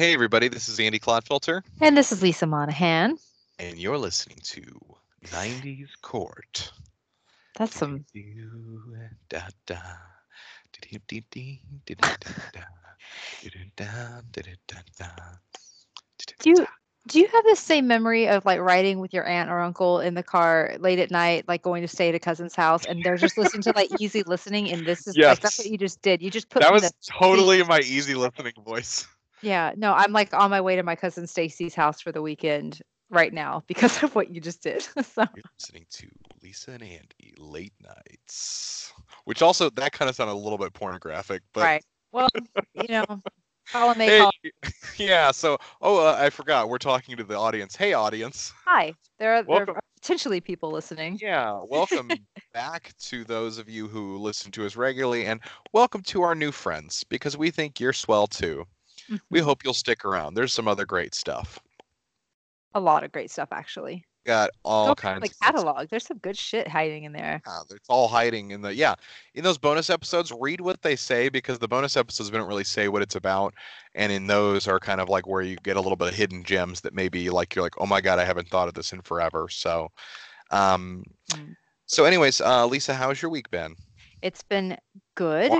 Hey, everybody, this is Andy Clodfelter, And this is Lisa Monahan. and you're listening to 90s Court. That's some. Da, da, Do you do you have the same memory of like riding with your aunt or uncle in the car late at night, like going to stay at a cousin's house, and they're just listening to like easy listening, and this is like that's what you just did. You just put That was totally my easy listening voice. Yeah. No, I'm like on my way to my cousin Stacy's house for the weekend right now because of what you just did. so You're listening to Lisa and Andy Late Nights, which also, that kind of sounded a little bit pornographic, but right. Well, you know, column A, hey, column yeah, so, oh, uh, I forgot, we're talking to the audience. Hey, audience. Hi. There are, there are potentially people listening. Yeah, welcome back to those of you who listen to us regularly, and welcome to our new friends because we think you're swell too. We hope you'll stick around. There's some other great stuff. A lot of great stuff actually. Got all Go kinds the of stuff. catalog. There's some good shit hiding in there. Yeah, it's all hiding in the yeah. In those bonus episodes, read what they say because the bonus episodes don't really say what it's about, and in those are kind of like where you get a little bit of hidden gems that maybe like you're like, oh my god, I haven't thought of this in forever. So, um, Mm. so anyways, uh, Lisa, how's your week been? It's been good.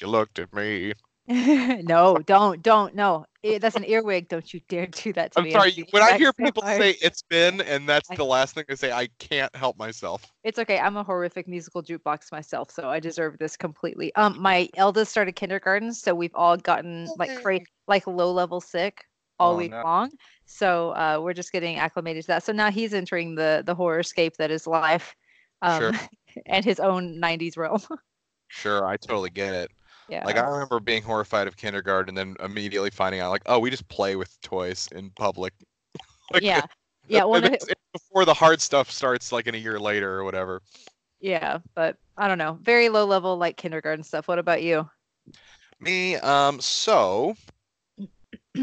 You looked at me. no, don't, don't, no. Eh, That's an earwig. Don't you dare do that to me. I'm sorry. When I hear people hard. say it's been, and that's I- the last thing they say, I can't help myself. it's okay. I'm a horrific musical jukebox myself, so I deserve this completely. Um, my eldest started kindergarten, so we've all gotten like cra- like low level sick all Oh, week no. long. So uh, we're just getting acclimated to that. So now he's entering the the horror scape that is life, um, Sure. and his own '90s realm. Sure, I totally get it. Yeah. Like I remember being horrified of kindergarten, and then immediately finding out, like, oh, we just play with toys in public. like, yeah. Yeah. One it's- it's before the hard stuff starts, like in a year later or whatever. yeah, but I don't know. Very low level like kindergarten stuff. What about you? Me, um, so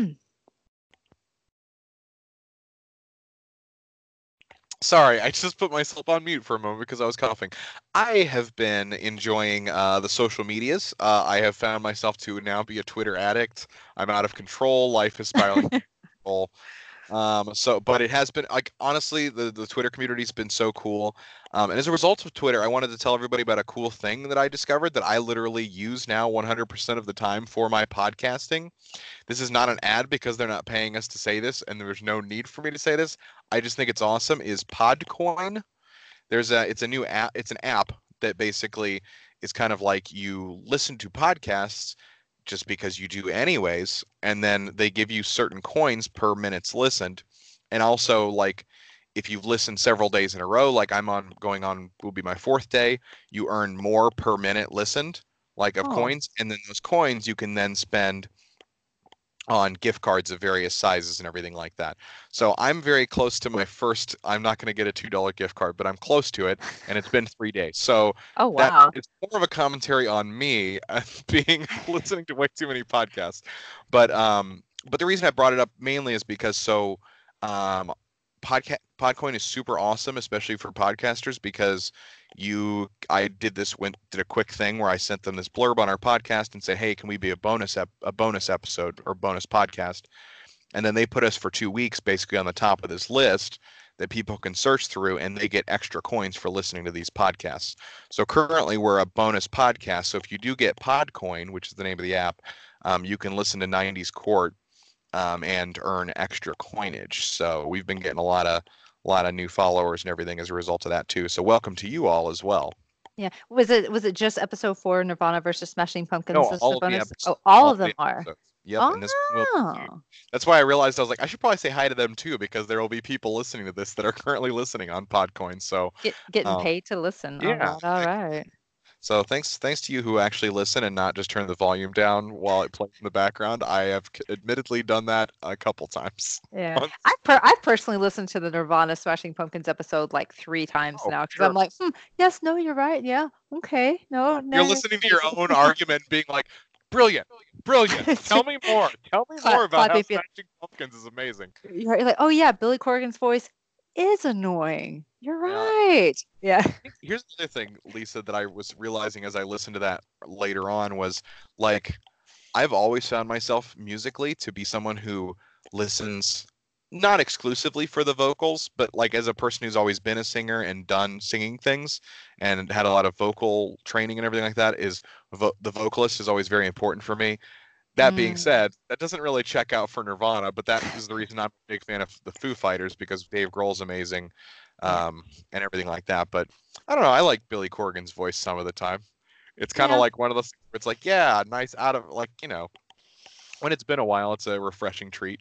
Sorry, I just put myself on mute for a moment because I was coughing. I have been enjoying uh, the social medias. Uh, I have found myself to now be a Twitter addict. I'm out of control. Life is spiraling control. Um, so, but it has been like honestly, the the Twitter community's been so cool. Um, and as a result of Twitter, I wanted to tell everybody about a cool thing that I discovered that I literally use now 100% of the time for my podcasting. This is not an ad because they're not paying us to say this, and there's no need for me to say this. I just think it's awesome. Is Podcoin? There's a it's a new app. It's an app that basically is kind of like you listen to podcasts just because you do anyways, and then they give you certain coins per minutes listened, and also like if you've listened several days in a row, like I'm on going on will be my fourth day, you earn more per minute listened, like of Oh. coins, and then those coins you can then spend on gift cards of various sizes and everything like that. So I'm very close to my first. I'm not going to get a two dollar gift card, but I'm close to it, and it's been three days. So Oh that wow. it's more of a commentary on me uh, being listening to way too many podcasts. But um, but the reason I brought it up mainly is because so um, podcast Podcoin is super awesome, especially for podcasters because you I did this went did a quick thing where I sent them this blurb on our podcast and said, hey, can we be a bonus ep- a bonus episode or bonus podcast? And then they put us for two weeks basically on the top of this list that people can search through and they get extra coins for listening to these podcasts. So currently we're a bonus podcast. So if you do get Podcoin, which is the name of the app, um, you can listen to 90s Court um, and earn extra coinage. So we've been getting a lot of a lot of new followers and everything as a result of that too. So welcome to you all as well. Yeah. Was it was it just episode four, Nirvana versus Smashing Pumpkins? No, all the of the episodes. Oh, all, of the them are. episodes. Yep, and this will. Oh. That's why I realized I was like, I should probably say hi to them too, because there will be people listening to this that are currently listening on Podcoin. So Get, getting Um, paid to listen. Yeah, right, all right. So thanks, thanks to you who actually listen and not just turn the volume down while it plays in the background. I have admittedly done that a couple times. Yeah. I per- I personally listened to the Nirvana Smashing Pumpkins episode like three times Oh, now because sure. I'm like, hmm, yes, no, you're right. Yeah, okay, no, no. You're listening to your own argument, being like, "Brilliant, brilliant! Tell me more. Tell me more about how Smashing Pumpkins is amazing." You're like, oh yeah, Billy Corgan's voice is annoying. You're right. Yeah. Here's the other thing, Lisa, that I was realizing as I listened to that later on was like, I've always found myself musically to be someone who listens not exclusively for the vocals, but like as a person who's always been a singer and done singing things and had a lot of vocal training and everything like that, is vo- the vocalist is always very important for me. That being Mm. said, that doesn't really check out for Nirvana, but that is the reason I'm a big fan of the Foo Fighters because Dave Grohl's amazing. Um, and everything like that. But I don't know. I like Billy Corgan's voice some of the time. It's kind of Yeah. like one of those. It's like, yeah, nice out of like you know, when it's been a while, it's a refreshing treat.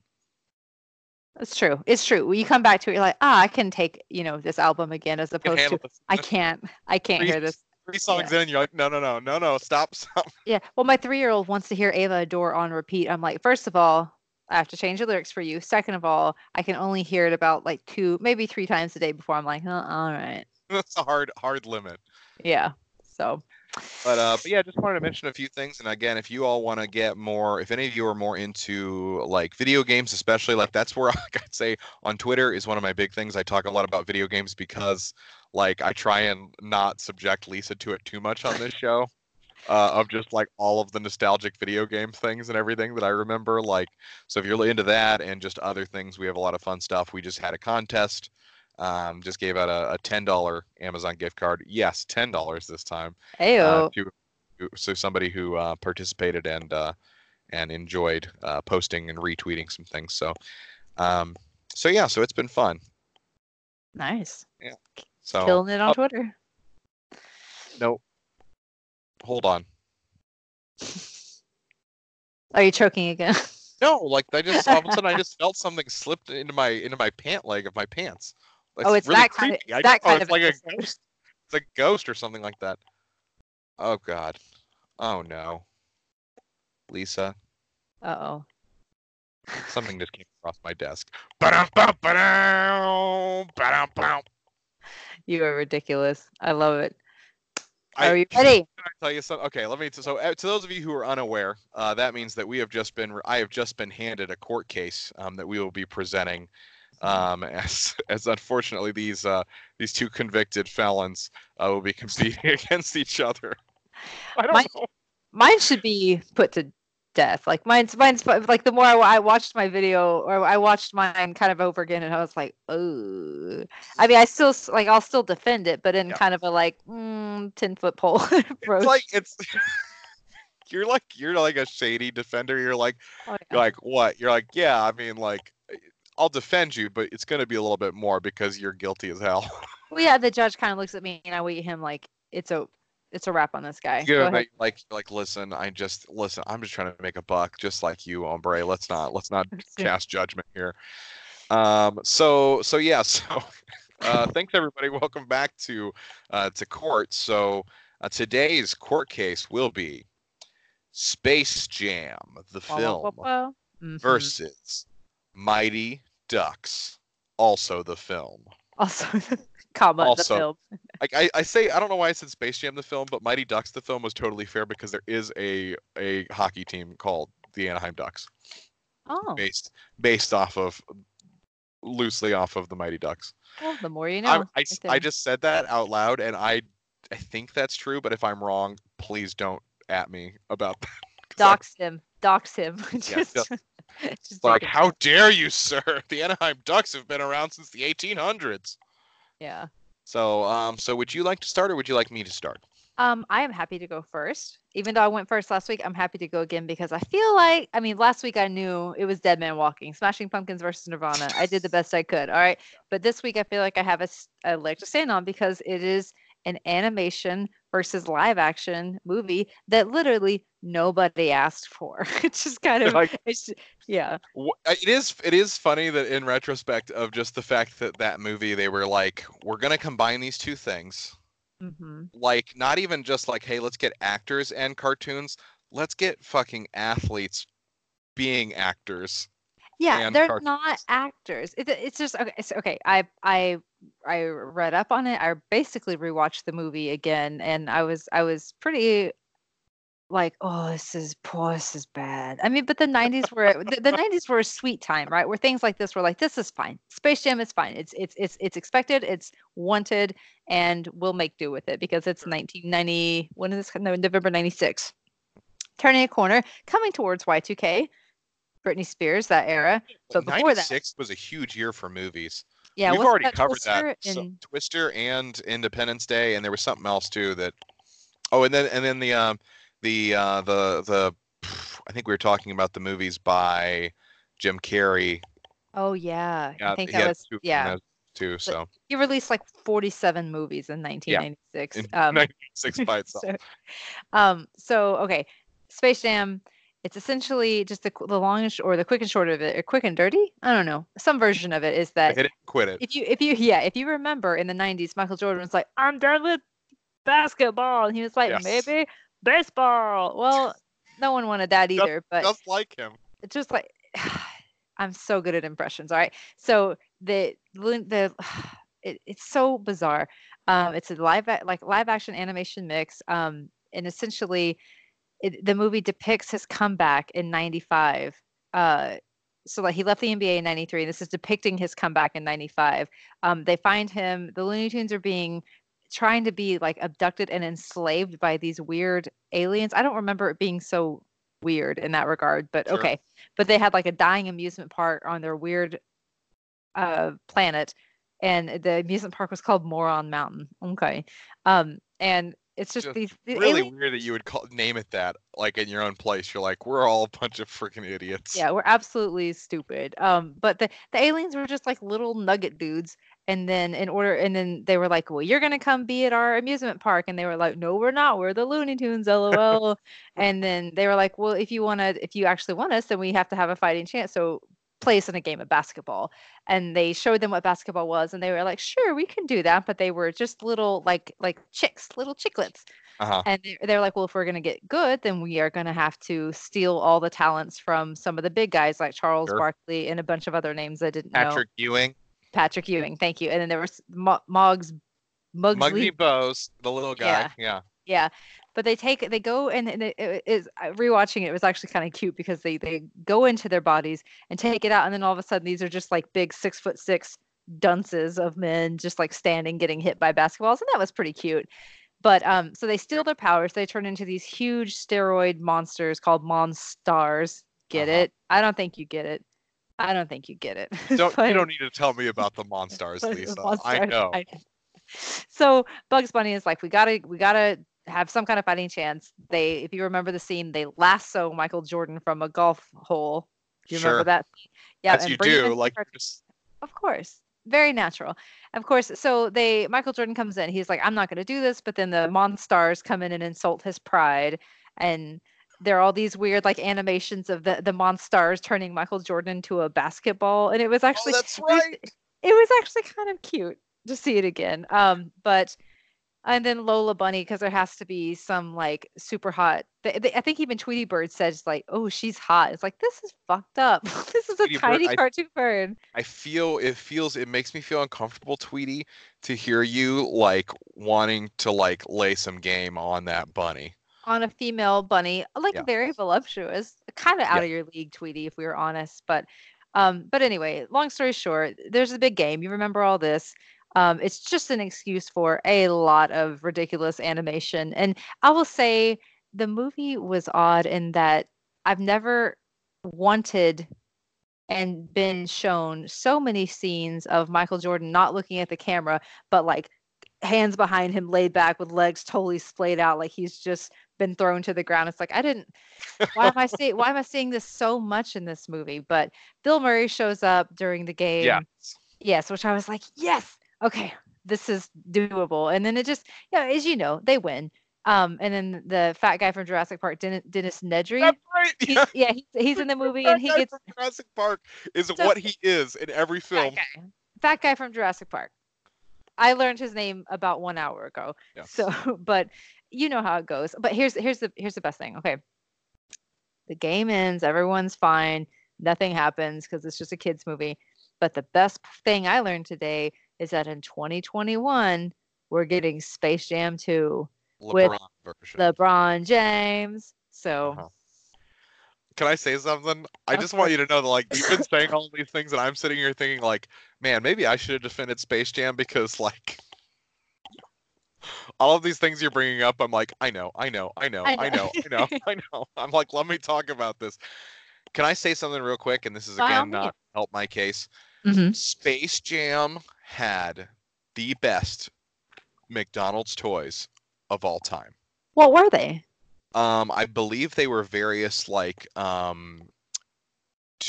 It's true. It's true. When you come back to it, you're like, ah, I can take you know this album again as opposed to this- I can't. I can't Three- hear this. Three songs in, you're like, no, no, no, no, no, stop, stop. Yeah. Well, my three year old wants to hear Ava Adore on repeat. I'm like, first of all, I have to change the lyrics for you. Second of all, I can only hear it about like two, maybe three times a day before I'm like, oh, all right. That's a hard, hard limit. Yeah. So But uh, but yeah, I just wanted to mention a few things. And again, if you all want to get more, if any of you are more into like video games, especially like that's where like I'd say on Twitter is one of my big things. I talk a lot about video games because like I try and not subject Lisa to it too much on this show. Uh, of just like all of the nostalgic video game things and everything that I remember. Like, so if you're into that and just other things, we have a lot of fun stuff. We just had a contest. Um, just gave out a, a ten dollar Amazon gift card. Yes, ten dollars this time uh, Ayo. to to- so somebody who uh, participated and uh, and enjoyed uh, posting and retweeting some things. So um, so yeah, so it's been fun. nice. Yeah. So Killing it on oh. Twitter. no, hold on. Are you choking again? No, like I just all of a sudden I just felt something slipped into my into my pant leg of my pants. Oh, it's that kind of- creepy. I that know, kind it's of like a ghost. It's a ghost or something like that. Oh God. Oh no. Lisa, Uh oh. something just came across my desk. Ba-dum-bum, ba-dum, ba-dum-bum. You are ridiculous. I love it. I- Are you ready? Can I tell you something? Okay, let me. So, uh, to those of you who are unaware, uh, that means that we have just been. I have just been handed a court case um, that we will be presenting. Um, as, as unfortunately these uh, these two convicted felons uh, will be competing against each other. I don't Mine- know. Mine should be put to death. Like mine's mine's like the more I, I watched my video or I watched mine kind of over again, and I was like, oh. I mean, I still like I'll still defend it, but in Yeah. kind of a like mm, ten foot pole approach. It's like it's. you're like you're like a shady defender. You're like Oh, yeah. you're like what? You're like yeah. I mean like. I'll defend you, but it's going to be a little bit more because you're guilty as hell. Well, yeah, the judge kind of looks at me and I wait him like it's a it's a wrap on this guy. Yeah, ahead. like, like listen, I just listen. I'm just trying to make a buck, just like you, hombre. Let's not let's not cast judgment here. Um. So so yeah. So uh, thanks everybody. Welcome back to uh, to court. So uh, today's court case will be Space Jam, the film. Mhm. versus Mighty Ducks, also the film. also comma Also- the film. like I, I say I don't know why I said Space Jam the film, but Mighty Ducks the film was totally fair because there is a a hockey team called the Anaheim Ducks Oh, based based off of loosely off of the Mighty Ducks. well, the more you know. I, I, I there. just said that out loud and I I think that's true, but if I'm wrong, please don't at me about that. I- dox him. Dox him. just, yeah. just like how dare you, sir? The Anaheim Ducks have been around since the 1800s. Yeah. So um so would you like to start or would you like me to start? Um, I am happy to go first. Even though I went first last week, I'm happy to go again because I feel like I mean last week I knew it was Dead Man Walking, Smashing Pumpkins versus Nirvana. I did the best I could. All right. But this week I feel like I have a, a leg to stand on because it is an animation versus live action movie that literally nobody asked for. it's just kind of Like it's ju- yeah. It is it is funny that in retrospect of just the fact that that movie they were like we're gonna combine these two things hmm like not even just like hey let's get actors and cartoons let's get fucking athletes being actors Yeah, they're cartoons. not actors. It, it's just okay. It's, okay, I I I read up on it. I basically rewatched the movie again, and I was I was pretty like, oh, this is poor, this is bad. I mean, but the '90s were the, the '90s were a sweet time, right? Where things like this were like, this is fine. Space Jam is fine. It's it's it's it's expected. It's wanted, and we'll make do with it because it's 1990. When is this? No, November '96. turning a corner, coming towards Y2K, Britney Spears, that era. But before that- 96 was a huge year for movies. Yeah, We've already that covered that. Twister So, and- Twister and Independence Day, and there was something else too that. Oh, and then and then the um the uh the the I think we were talking about the movies by Jim Carrey. oh yeah, Yeah, I think that was yeah. too. So He released like 47 movies in 1996. in Um, 96 by itself. so, um, so okay, Space Jam. It's essentially just the the long and sh- or the quick and short of it, or quick and dirty. I don't know. Some version of it is that it, quit it. if you if you yeah if you remember in the 90s, Michael Jordan was like, "I'm done with basketball," and he was like, Yes. "Maybe baseball." Well, no one wanted that Just- either, but Just like him. it's just like I'm so good at impressions. All right, so the the the- it, it's so bizarre. Um, it's a live like live action animation mix. Um, and essentially, it, the movie depicts his comeback in '95. Uh, so like he left the NBA in '93. This is depicting his comeback in '95. Um, they find him. The Looney Tunes are being trying to be like abducted and enslaved by these weird aliens. I don't remember it being so weird in that regard, but Sure. okay. But they had like a dying amusement park on their weird uh planet and the amusement park was called Moron Mountain. Okay. Um and it's just, Just these, Really alien- weird that you would call, name it that, like in your own place. You're like, we're all a bunch of freaking idiots. Yeah, we're absolutely stupid. Um, but the the aliens were just like little nugget dudes, and then in order, and then they were like, "Well, you're gonna come be at our amusement park," and they were like, "No, we're not. We're the Looney Tunes, lol." and then they were like, "Well, if you wanna, if you actually want us, then we have to have a fighting chance. So play us in a game of basketball." And they showed them what basketball was, and they were like, "Sure, we can do that." But they were just little like like chicks, little chicklets. Uh-huh. And they- they're like, well, if we're going to get good, then we are going to have to steal all the talents from some of the big guys like Charles Sure. Barkley and a bunch of other names I didn't know. Patrick Ewing, Patrick Ewing, thank you. And then there was Mo- Moggs, Mugsley. Muggsy Bogues, the little guy. Yeah. Yeah, but they take they go and, and it, it is rewatching it, it was actually kind of cute because they they go into their bodies and take it out, and then all of a sudden these are just like big six foot six dunces of men just like standing getting hit by basketballs, and that was pretty cute. But um, so they steal their powers. They turn into these huge steroid monsters called Monstars. Get Uh-huh. it? I don't think you get it. I don't think you get it. Don't But- you don't need to tell me about the Monstars, Lisa. the I know. So Bugs Bunny is like, we gotta, we gotta have some kind of fighting chance. They, if you remember the scene, they lasso Michael Jordan from a golf hole. Do you Sure. remember that? Yeah, As you do, like just of course, very natural. Of course, so they Michael Jordan comes in. He's like, I'm not gonna do this, but then the Monstars come in and insult his pride, and there are all these weird like animations of the the Monstars turning Michael Jordan into a basketball, and it was actually oh, that's it was- right. it was actually kind of cute to see it again. Um, but and then Lola Bunny because there has to be some like super hot. They, they, I think even Tweety Bird says like, "Oh, she's hot." It's like this is fucked up. this is a Tweety Bird, tiny I- cartoon bird. I feel it feels it makes me feel uncomfortable, Tweety, to hear you like wanting to like lay some game on that bunny. on a female bunny, like Yeah. very voluptuous, kind of out Yeah. of your league, Tweety, if we were honest. But, um, but anyway, long story short, there's a big game. You remember all this. Um, it's just an excuse for a lot of ridiculous animation, and I will say the movie was odd in that I've never wanted and been shown so many scenes of Michael Jordan not looking at the camera, but like hands behind him laid back with legs totally splayed out like he's just been thrown to the ground. It's like I didn't why am I seeing why am I seeing this so much in this movie? But Bill Murray shows up during the game. Yeah. Yes, which I was like, yes, okay, this is doable. And then it just, yeah, as you know, they win. Um, and then the fat guy from Jurassic Park, Dennis, Dennis Nedry, That's right. Yeah. yeah, he's, he's in the movie and he guy gets from Jurassic Park is So- what he is in every film. fat guy, fat guy from Jurassic Park. I learned his name about one hour ago. Yeah. So, but you know how it goes. But here's here's the here's the best thing. Okay, the game ends, everyone's fine, nothing happens because it's just a kids movie. But the best thing I learned today is that in 2021 we're getting Space Jam 2, With LeBron version. LeBron James. So Uh-huh. Can I say something? I just want you to know that like you've been saying all these things, and I'm sitting here thinking like, man, maybe I should have defended Space Jam because like all of these things you're bringing up, I'm like, I know, I know, I know, I know, I know, I know. I'm like, let me talk about this. Can I say something real quick? And this is again not help my case. Mhm. Space Jam had the best McDonald's toys of all time. What were they? Um, I believe they were various like um,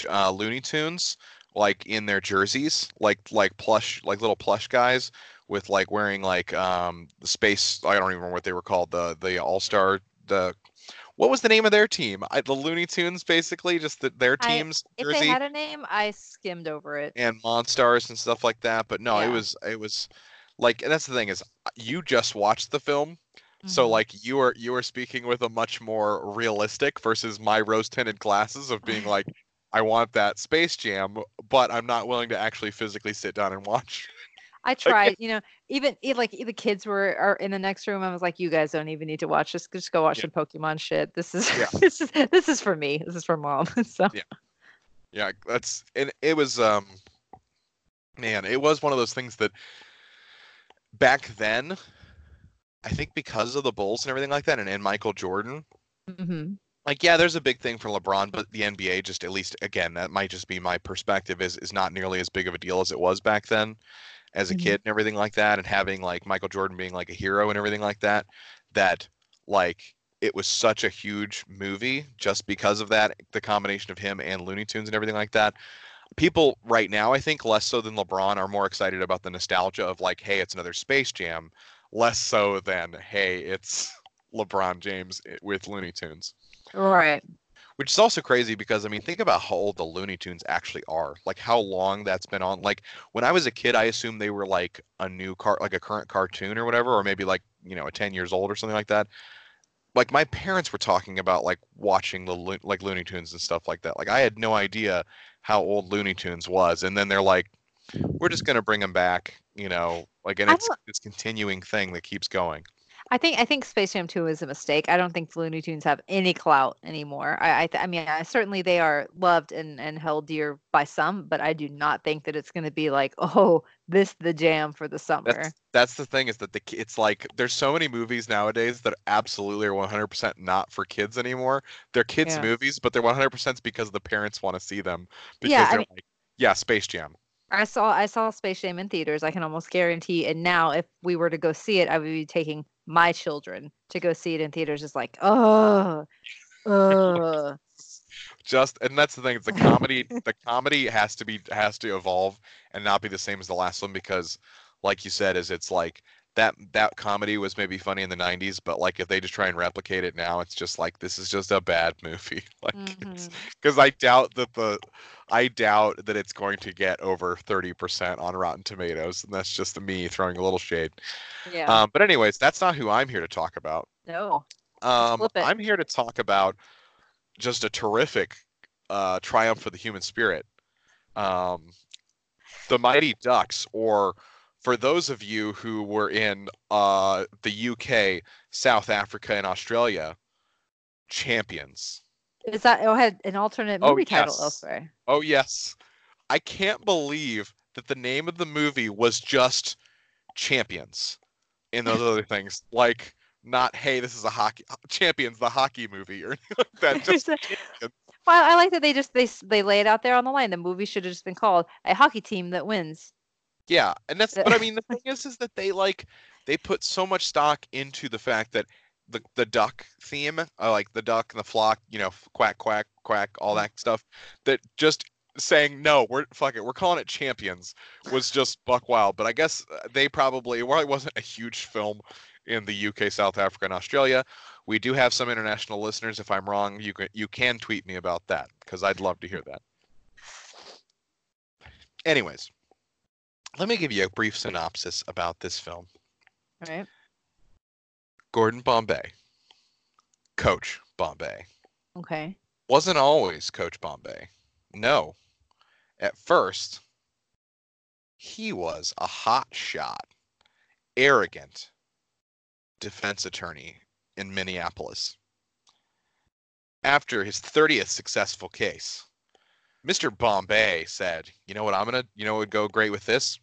uh, Looney Tunes, like in their jerseys, like like plush, like little plush guys with like wearing like um the space. I don't even remember what they were called. The the All Star the. What was the name of their team? I, the Looney Tunes, basically, just the, their I- team's If jersey they had a name, I skimmed over it. and Monstars and stuff like that. But no, it was it was like, and that's the thing is, you just watched the film, so Mhm. like you are you are speaking with a much more realistic versus my rose tinted glasses of being like, I want that Space Jam, but I'm not willing to actually physically sit down and watch. I tried, you know, even like the kids were are in the next room. I was like, you guys don't even need to watch this. Just go watch Yeah. the Pokemon shit. This is Yeah. this is this is for me. This is for mom. so Yeah. Yeah, that's and it was um, man, it was one of those things that back then, I think because of the Bulls and everything like that, and, and Michael Jordan, mhm. like yeah there's a big thing for lebron but the nba just at least again that might just be my perspective is is not nearly as big of a deal as it was back then as a Mhm. kid and everything like that and having like michael jordan being like a hero and everything like that that like it was such a huge movie just because of that the combination of him and looney tunes and everything like that people right now i think less so than lebron are more excited about the nostalgia of like hey it's another space jam less so than hey it's lebron james with looney tunes right. Which is also crazy because I mean, think about how old the Looney Tunes actually are. Like how long that's been on. Like when I was a kid, I assumed they were like a new car, like a current cartoon or whatever, or maybe like you know, a ten years old or something like that. Like my parents were talking about like watching the Lo- like Looney Tunes and stuff like that. Like I had no idea how old Looney Tunes was, and then they're like, we're just gonna bring them back, you know, like and it's this continuing thing that keeps going. I think I think Space Jam 2 is a mistake. I don't think the Looney Tunes have any clout anymore. I I, th- I mean, I, certainly they are loved and and held dear by some, but I do not think that it's going to be like, oh, this the jam for the summer. That's that's the thing is that the it's like there's so many movies nowadays that absolutely are 100% not for kids anymore. They're kids Yeah. movies, but they're 100% because the parents want to see them because Yeah, they're mean- like, yeah, Space Jam. I saw I saw Space Jam in theaters. I can almost guarantee. And now, if we were to go see it, I would be taking my children to go see it in theaters. is like, oh, Just and that's the thing. The comedy. the comedy has to be has to evolve and not be the same as the last one because, like you said, is it's like that that comedy was maybe funny in the 90s, but like if they just try and replicate it now, it's just like this is just a bad movie. like because I doubt that the I doubt that it's going to get over 30% on Rotten Tomatoes, and that's just me throwing a little shade. yeah. Um, but anyways, that's not who I'm here to talk about. no, Um. I'm here to talk about just a terrific uh, triumph for the human spirit. Um, the Mighty Ducks, or for those of you who were in uh, the UK, South Africa, and Australia, champions. is that? Oh, had an alternate Oh, movie title yes. elsewhere. Oh yes. I can't believe that the name of the movie was just Champions in those other things. Like not hey, this is a hockey Champions the hockey movie or anything like that. Just well, I like that they just they they lay it out there on the line. The movie should have just been called a hockey team that wins. Yeah, and that's but I mean the thing is is that they like they put so much stock into the fact that the the duck theme, uh, like the duck and the flock, you know, quack quack quack, all that stuff, that just saying no, we're fuck it, we're calling it Champions was just buck wild. But I guess uh, they probably it wasn't a huge film in the UK, South Africa, and Australia. We do have some international listeners. If I'm wrong, you can you can tweet me about that because I'd love to hear that. Anyways, let me give you a brief synopsis about this film. Right. Gordon Bombay, Coach Bombay, Okay. wasn't always Coach Bombay. No. At first, he was a hot shot, arrogant defense attorney in Minneapolis. After his 30th successful case, Mr. Bombay said, "You know what I'm to, you know what would go great with this?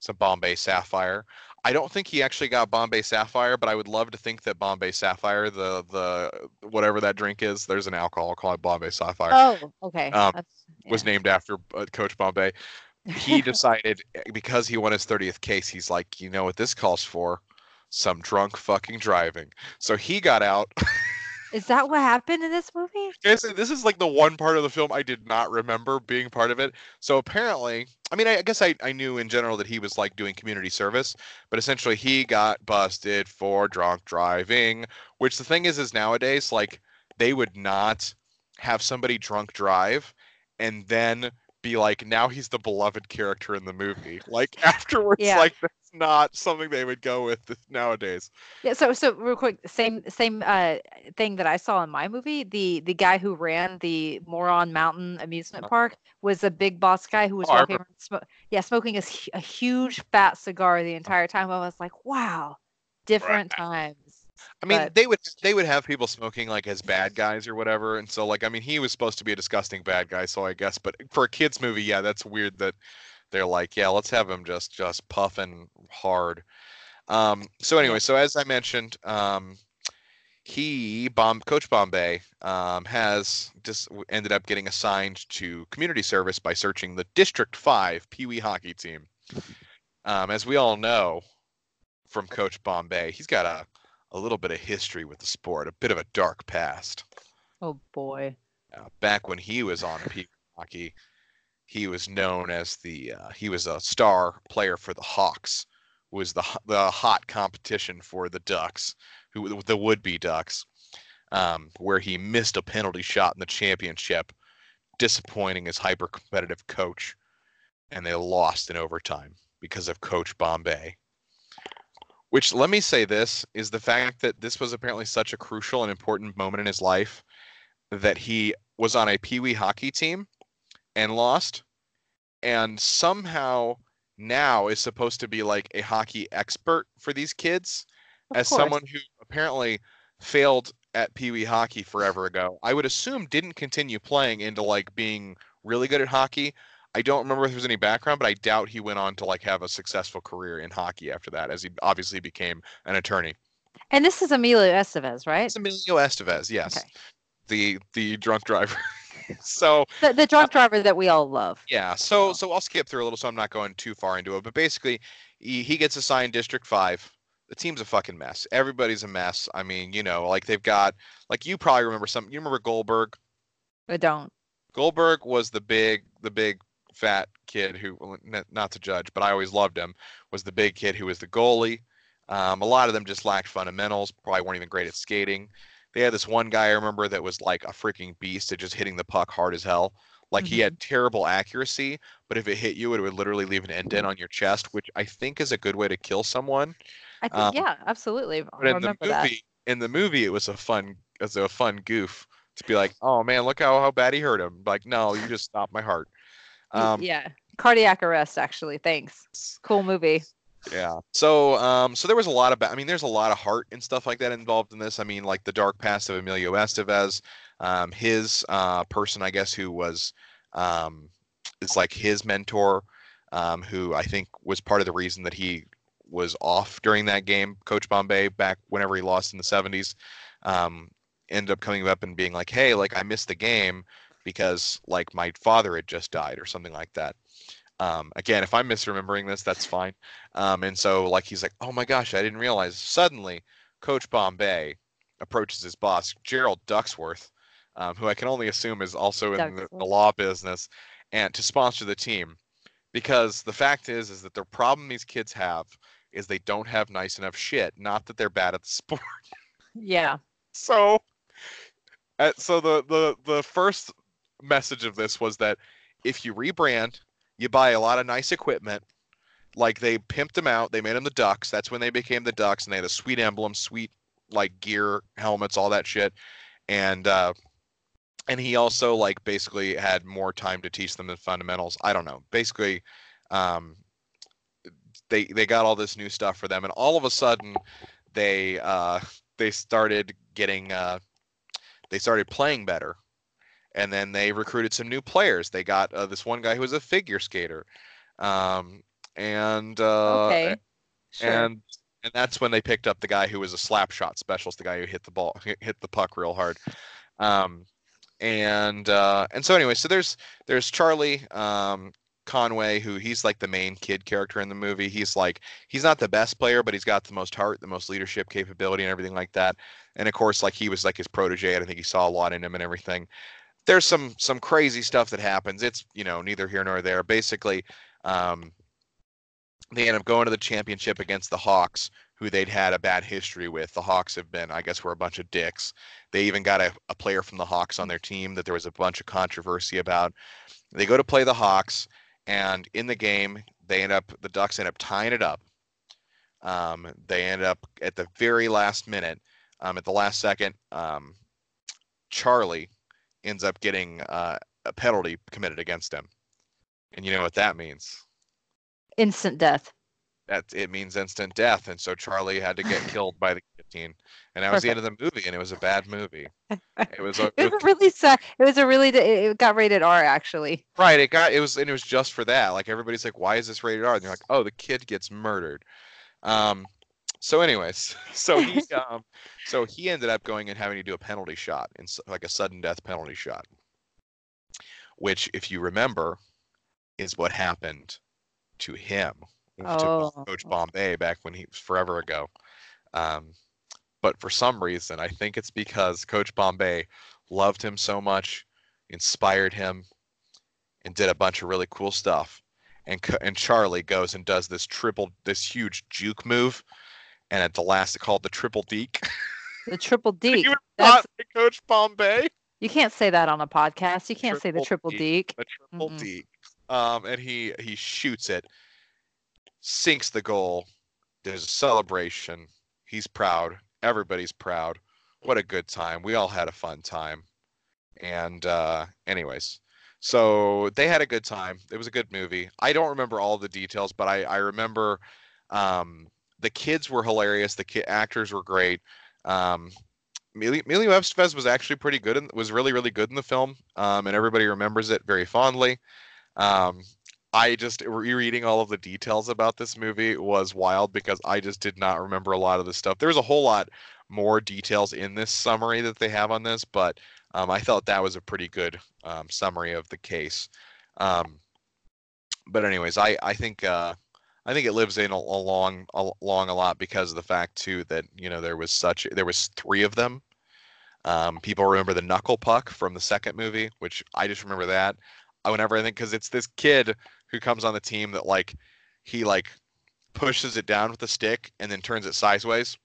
Some Bombay Sapphire. I don't think he actually got Bombay Sapphire, but I would love to think that Bombay Sapphire, the the whatever that drink is, there's an alcohol called Bombay Sapphire, Oh, okay. Um, That's- was named after uh, Coach Bombay. He decided because he won his 30th case, he's like, you know what this calls for? Some drunk fucking driving. So he got out. Is that what happened in this movie? Guys, this is like the one part of the film I did not remember being part of it. So apparently, I mean, I, I guess I, I knew in general that he was like doing community service, but essentially he got busted for drunk driving. Which the thing is, is nowadays like they would not have somebody drunk drive and then be like, now he's the beloved character in the movie. Like afterwards, Yeah. like that's not something they would go with nowadays. Yeah. So, so real quick, same same uh thing that I saw in my movie. The the guy who ran the Moron Mountain amusement Uh. park was a big boss guy who was Oh, walking, smo- yeah, smoking a huge fat cigar the entire time. I was like, wow, different times. I mean, But- they would they would have people smoking like as bad guys or whatever, and so like I mean, he was supposed to be a disgusting bad guy, so I guess, but for a kids movie, yeah, that's weird that they're like, yeah, let's have him just just puffing hard. Um, so anyway, so as I mentioned, um, he bomb Coach Bombay um, has just ended up getting assigned to community service by searching the District Five Pee Wee hockey team. Um, as we all know from Coach Bombay, he's got a a little bit of history with the sport, a bit of a dark past. Oh boy. Uh, back when he was on Wee hockey, he was known as the uh, he was a star player for the Hawks, was the the hot competition for the Ducks, who the would be Ducks, um, where he missed a penalty shot in the championship, disappointing his hyper competitive coach, and they lost in overtime because of Coach Bombay. Which let me say this is the fact that this was apparently such a crucial and important moment in his life that he was on a Pee Wee hockey team and lost, and somehow now is supposed to be like a hockey expert for these kids Of as course. someone who apparently failed at Pee Wee hockey forever ago. I would assume didn't continue playing into like being really good at hockey. I don't remember if there was any background, but I doubt he went on to like have a successful career in hockey after that, as he obviously became an attorney. And this is Emilio Estevez, right? It's Emilio Estevez, yes, Okay. the the drunk driver. so The, the uh, drunk driver that we all love. Yeah, so so I'll skip through a little, so I'm not going too far into it. But basically, he, he gets assigned District Five. The team's a fucking mess. Everybody's a mess. I mean, you know, like they've got like you probably remember some. You remember Goldberg? I don't. Goldberg was the big the big fat kid who not to judge, but I always loved him. Was the big kid who was the goalie. Um, a lot of them just lacked fundamentals. Probably weren't even great at skating. They had this one guy I remember that was like a freaking beast at just hitting the puck hard as hell. Like he had terrible accuracy, but if it hit you, it would literally leave an indent on your chest, which I think is a good way to kill someone. I think Um, yeah, absolutely. But in the movie, that. in the movie, it was a fun, it was a fun goof to be like, "Oh man, look how how bad he hurt him." Like, no, you just stopped my heart. Um, yeah. Cardiac arrest, actually. Thanks. Cool movie. Yeah. So, um, so there was a lot of, I mean, there's a lot of heart and stuff like that involved in this. I mean, like the dark past of Emilio Estevez, um, his uh, person, I guess, who was, um, is like his mentor, um, who I think was part of the reason that he was off during that game. Coach Bombay back whenever he lost in the 70s, um, ended up coming up and being like, "Hey, like I missed the game because like my father had just died or something like that." Um, again, if I'm misremembering this, that's fine. Um, and so like he's like, oh my gosh, I didn't realize. Suddenly, Coach Bombay approaches his boss, Gerald Ducksworth, um, who I can only assume is also in the, the law business, and to sponsor the team. Because the fact is, is that the problem these kids have is they don't have nice enough shit. Not that they're bad at the sport. Yeah. So, uh, so the the the first message of this was that if you rebrand, you buy a lot of nice equipment. Like they pimped them out, they made them the Ducks. That's when they became the Ducks, and they had a sweet emblem, sweet like gear, helmets, all that shit. And uh, and he also like basically had more time to teach them the fundamentals. I don't know. Basically, um, they they got all this new stuff for them, and all of a sudden, they uh, they started getting uh, they started playing better and then they recruited some new players they got uh, this one guy who was a figure skater um, and uh, Okay. Sure. and and that's when they picked up the guy who was a slap shot specialist, the guy who hit the ball, hit, hit the puck real hard. Um, and uh, and so anyway, so there's there's Charlie um, Conway, who he's like the main kid character in the movie. He's like he's not the best player, but he's got the most heart, the most leadership capability, and everything like that. And of course, like he was like his protege, and I think he saw a lot in him and everything. There's some some crazy stuff that happens. It's you know neither here nor there. Basically, um, they end up going to the championship against the Hawks, who they'd had a bad history with. The Hawks have been, I guess, were a bunch of dicks. They even got a, a player from the Hawks on their team that there was a bunch of controversy about. They go to play the Hawks, and in the game, they end up the Ducks end up tying it up. Um, they end up at the very last minute, um, at the last second. Um, Charlie ends up getting uh, a penalty committed against him, and you know what that means Instant death. that it means instant death, and so Charlie had to get killed by the guillotine, and that was the end of the movie, and it was a bad movie. It was a, It was a really sad. It was a really. It it got rated R actually. right. It got it was and it was just for that. Like everybody's like, why is this rated R? And they're like, oh, the kid gets murdered. Um, so anyways, so he um, so he ended up going and having to do a penalty shot, in like a sudden death penalty shot, which, if you remember, is what happened to him to Oh. Coach Bombay back when he was forever ago. Um, but for some reason, I think it's because Coach Bombay loved him so much, inspired him, and did a bunch of really cool stuff. And and Charlie goes and does this triple, this huge juke move, and at the last, it called the triple deke. The triple D. you That's not Coach Bombay? you can't say that on a podcast. You can't say the Triple triple D. deke. a triple Mm-mm. deke. Um, and he he shoots it, sinks the goal. There's a celebration. He's proud. Everybody's proud. What a good time. We all had a fun time. And uh, anyways, so they had a good time. It was a good movie. I don't remember all the details, but I I remember um, the kids were hilarious. The ki- actors were great. Um, Estevez was actually pretty good and was really really good in the film, um, and everybody remembers it very fondly. Um, I just rereading all of the details about this movie was wild because I just did not remember a lot of the stuff. There's a whole lot more details in this summary that they have on this, but um, I thought that was a pretty good um, summary of the case. Um, but anyways, I I think uh, I think it lives in a- along along a lot because of the fact too that you know there was such there was three of them. Um, people remember the knuckle puck from the second movie, which I just remember that. I whenever I think because it's this kid who comes on the team that like he like pushes it down with the stick and then turns it sideways,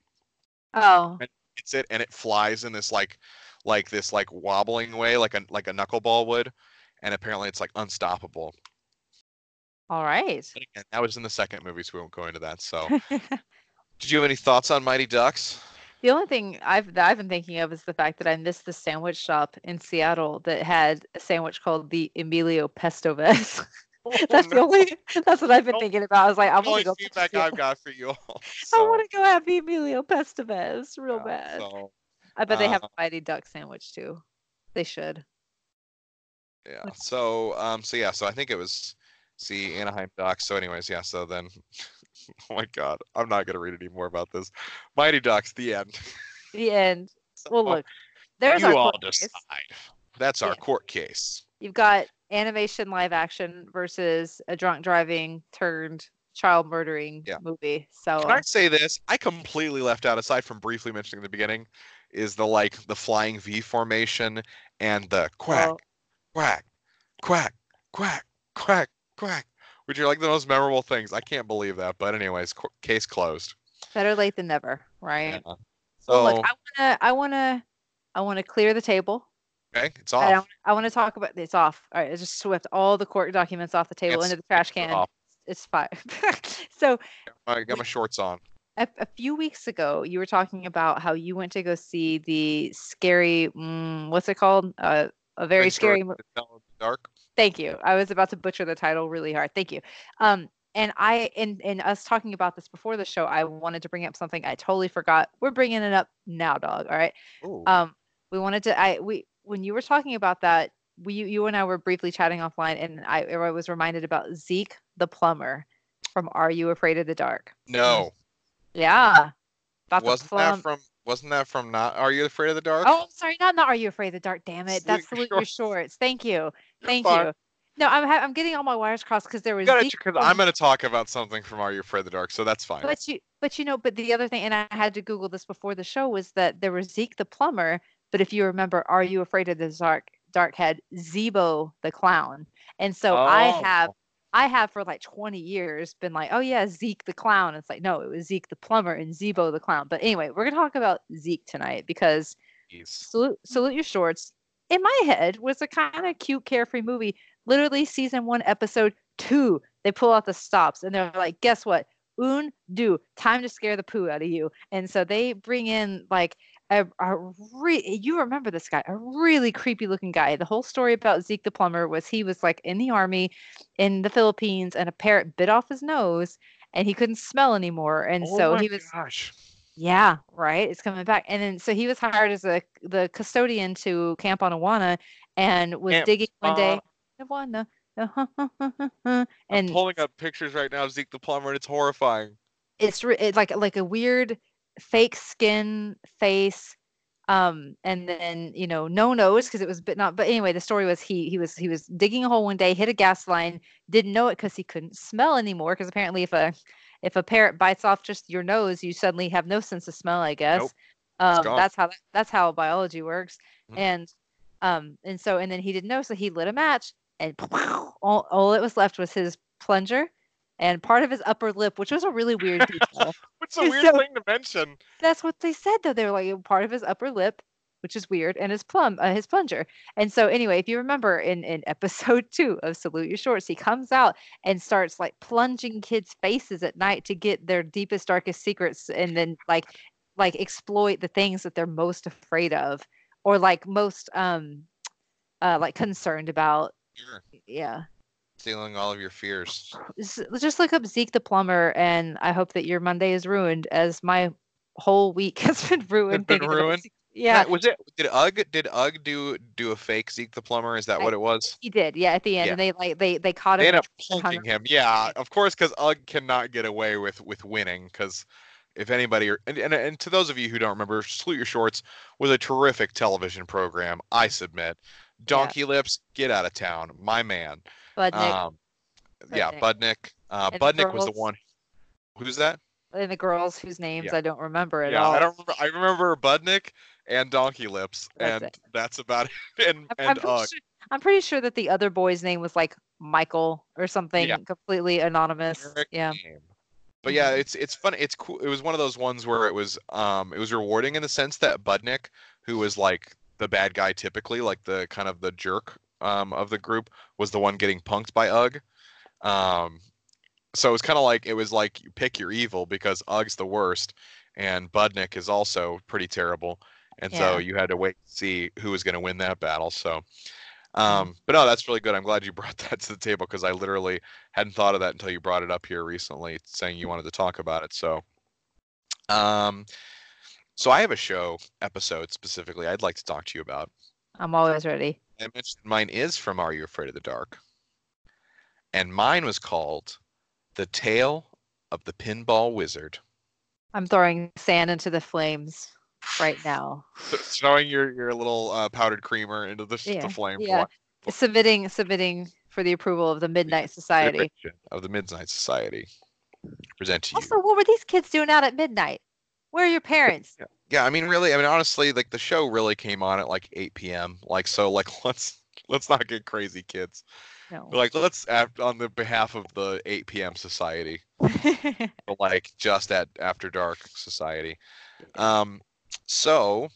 Oh, hits it, and it flies in this like like this like wobbling way, like a like a knuckleball would, and apparently it's like unstoppable. All right. But again, that was in the second movie, so we won't go into that. So, did you have any thoughts on Mighty Ducks? The only thing I've that I've been thinking of is the fact that I missed the sandwich shop in Seattle that had a sandwich called the Emilio Pestovez. that's the only. That's what I've been thinking about. I was like, I'm gonna go. feedback. I've got for you all. I want to go have the Emilio Pestovez real yeah, bad. So, I bet they have uh, a Mighty Duck sandwich too. They should. yeah. So, um, so yeah. So I think it was, see, Anaheim Ducks. So, anyways, yeah. So then, oh my God, I'm not gonna read any more about this. Mighty Ducks. The end. The end. So, Well, look, there's you our all court case. decide. That's our Yeah. court case. You've got animation live action versus a drunk driving turned child murdering Yeah. movie. So Can I say this? I completely left out, aside from briefly mentioning in the beginning, is the like the flying V formation and the quack, Oh. quack, quack, quack, quack, quack, which are like the most memorable things. I can't believe that. But anyways, qu- case closed. better late than never, right? Yeah. Well, So look, I wanna, I wanna, I wanna clear the table. okay, it's I, off. I want to talk about it's off. All right, I just swept all the court documents off the table It's- into the trash it's can. off. It's fine. so I got my shorts on. a, a few weeks ago, you were talking about how you went to go see the scary. Mm, what's it called? Uh, a very scary. mo- to Tell in the Dark. Thank you. I was about to butcher the title really hard. Thank you. Um, and I, in in us talking about this before the show, I wanted to bring up something I totally forgot. We're bringing it up now, dog. All right. Ooh. Um, we wanted to. I we when you were talking about that, we you, and I were briefly chatting offline, and I, I was reminded about Zeke the plumber from Are You Afraid of the Dark? no, Yeah. About Wasn't plum. that from? Wasn't that from? Not Are you afraid of the dark? Oh, sorry. Not not Are You Afraid of the Dark? Damn it. That's Salute Salute Your Your Shorts. Thank you. Thank fine. you. No, I'm ha- I'm getting all my wires crossed because there was. Got it, Zeke because I'm going to talk about something from Are You Afraid of the Dark, so that's fine. But you, but you know, but the other thing, and I had to Google this before the show, was that there was Zeke the plumber. But if you remember, Are You Afraid of the Dark? Dark had Zebo the clown, and so I oh. have, Oh. I have for like 20 years been like, oh yeah, Zeke the clown. It's like no, it was Zeke the plumber and Zebo the clown. But anyway, we're gonna talk about Zeke tonight because Jeez. salute, salute your shorts. In my head was a kind of cute, carefree movie. Literally, season one, episode two, they pull out the stops and they're like, "Guess what? Un do time to scare the poo out of you." And so they bring in like a, a re- you remember this guy, a really creepy looking guy. The whole story about Zeke the plumber was he was like in the army in the Philippines, and a parrot bit off his nose, and he couldn't smell anymore, and oh so he was Gosh. yeah, right. It's coming back. And then so he was hired as a the custodian to Camp Anawanna and was Camp digging one day. Uh Awana. Uh-huh, I'm and pulling up pictures right now of Zeke the plumber, and it's horrifying. it's re- it's like like a weird fake skin face um and then you know no nose because it was but not but anyway the story was he he was he was digging a hole one day hit a gas line didn't know it because he couldn't smell anymore because apparently if a if a parrot bites off just your nose you suddenly have no sense of smell i guess Nope. um that's how that's how biology works Mhm. and um and so and then he didn't know so he lit a match and all, all that was left was his plunger and part of his upper lip which was a really weird detail What's a weird so- thing to mention? that's what they said though. They were like part of his upper lip, which is weird, and his plum, uh, his plunger. And so anyway, if you remember in in episode two of Salute Your Shorts, he comes out and starts like plunging kids' faces at night to get their deepest, darkest secrets, and then like like exploit the things that they're most afraid of, or like most um uh like concerned about. You're Yeah. Stealing all of your fears. Just look up Zeke the plumber, and I hope that your Monday is ruined, as my whole week has been ruined. been ruined? Yeah, was it? Did Ug? Did Ug do do a fake Zeke the plumber? Is that I- what it was? he did. Yeah, at the end, Yeah. and they like they they caught They him. end up and punking him. Yeah, of course, because Ug cannot get away with with winning. Because if anybody, or, and, and and to those of you who don't remember, Salute Your Shorts was a terrific television program. I submit. Donkey Lips, get out of town, my man. Budnick Um, yeah, Budnick. Budnick. Uh, And the was the one. Who's that? and the girls whose names Yeah. I don't remember at yeah, all. I don't. Remember, I remember Budnick and Donkey Lips, That's and it. that's about it. And I'm, I'm pretty sure, I'm pretty sure that the other boy's name was like Michael or something completely anonymous. generic Yeah. name. But yeah, Mhm. it's it's fun. It's cool. It was one of those ones where it was um it was rewarding in the sense that Budnick, who was like the bad guy typically, like the kind of the jerk um of the group, was the one getting punked by Ug. Um, so it was kind of like it was like you pick your evil because Ug's the worst, and Budnick is also pretty terrible, and so you had to wait to see who was going to win that battle. So. Um, but no, that's really good. I'm glad you brought that to the table because I literally hadn't thought of that until you brought it up here recently, saying you wanted to talk about it. So, um, so I have a show episode specifically I'd like to talk to you about. I'm always ready. I mentioned mine is from Are You Afraid of the Dark, and mine was called "The Tale of the Pinball Wizard." I'm throwing sand into the flames right now. Throwing your your little uh, powdered creamer into the, Yeah, the flame. yeah. Submitting submitting for the approval of the Midnight Society. of the Midnight Society. Present to you. Also, what were these kids doing out at midnight? Where are your parents? Yeah, I mean, really, I mean, honestly, like the show really came on at like 8 p.m. Like, so, like, let's let's not get crazy, kids. No. Like, let's act on the behalf of the 8 p.m. society, like just at after dark society. Um, so,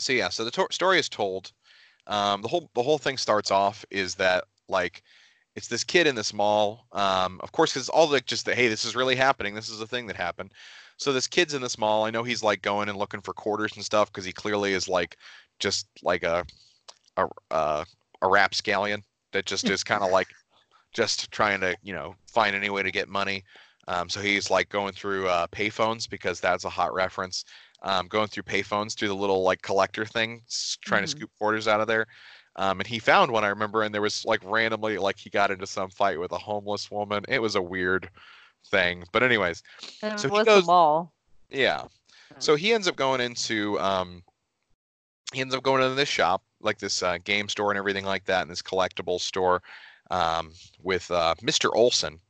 so yeah, so the to- story is told. Um, the whole the whole thing starts off is that like it's this kid in this mall. Um, of course, because all like just the hey, this is really happening. This is a thing that happened. So this kid's in this mall. I know he's like going and looking for quarters and stuff because he clearly is like just like a a uh, a rapscallion that just is kind of like just trying to you know find any way to get money. Um, so he's like going through uh, payphones because that's a hot reference. Um, going through payphones, do the little like collector thing, trying Mhm. to scoop quarters out of there. Um, and he found one I remember, and there was like randomly like he got into some fight with a homeless woman. It was a weird thing. But anyways, And So he goes- mall? yeah. So he ends up going into um, he ends up going into this shop, like this uh, game store and everything like that, and this collectible store um, with uh, Mr. Olson,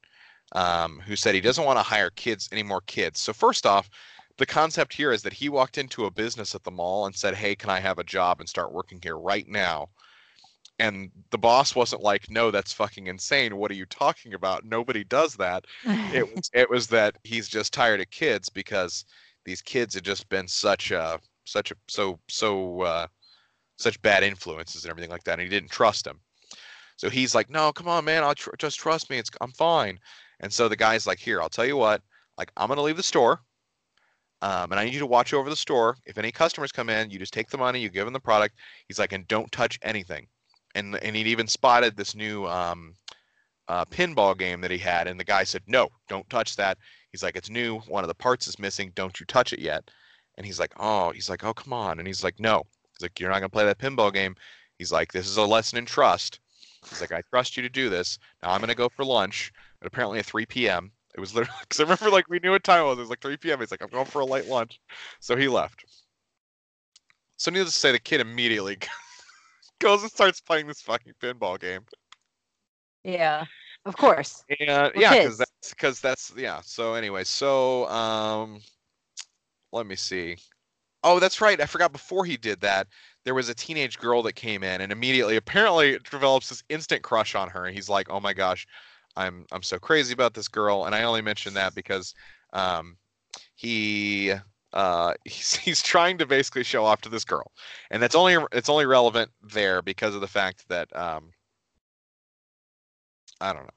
um, who said he doesn't want to hire kids any more kids. So first off, the concept here is that he walked into a business at the mall and said, "Hey, can I have a job and start working here right now?" And the boss wasn't like, "No, that's fucking insane. What are you talking about? Nobody does that." it was it was that he's just tired of kids because these kids had just been such a such a so so uh, such bad influences and everything like that, and he didn't trust him. So he's like, "No, come on, man, I'll tr- just trust me. It's I'm fine." And so the guy's like, "Here, I'll tell you what. Like, I'm gonna leave the store, um, and I need you to watch over the store. If any customers come in, you just take the money, you give them the product." He's like, "And don't touch anything." And and he'd even spotted this new um, uh, pinball game that he had, and the guy said, "No, don't touch that." He's like, "It's new. One of the parts is missing. Don't you touch it yet." And he's like, "Oh," he's like, "Oh, come on." And he's like, "No." He's like, "You're not gonna play that pinball game." He's like, "This is a lesson in trust." He's like, "I trust you to do this. Now I'm gonna go for lunch." But apparently at 3 p.m. It was literally because I remember like we knew what time it was. It was like 3 p.m. He's like, "I'm going for a light lunch," so he left. So needless to say, the kid immediately goes and starts playing this fucking pinball game. yeah, of course. And yeah, because that's because that's yeah. So anyway, so um, let me see. Oh, that's right. I forgot. Before he did that, there was a teenage girl that came in, and immediately, apparently, develops this instant crush on her. And he's like, "Oh my gosh, I'm I'm so crazy about this girl." And I only mention that because um, he uh he's, he's trying to basically show off to this girl, and that's only it's only relevant there because of the fact that um, I don't know.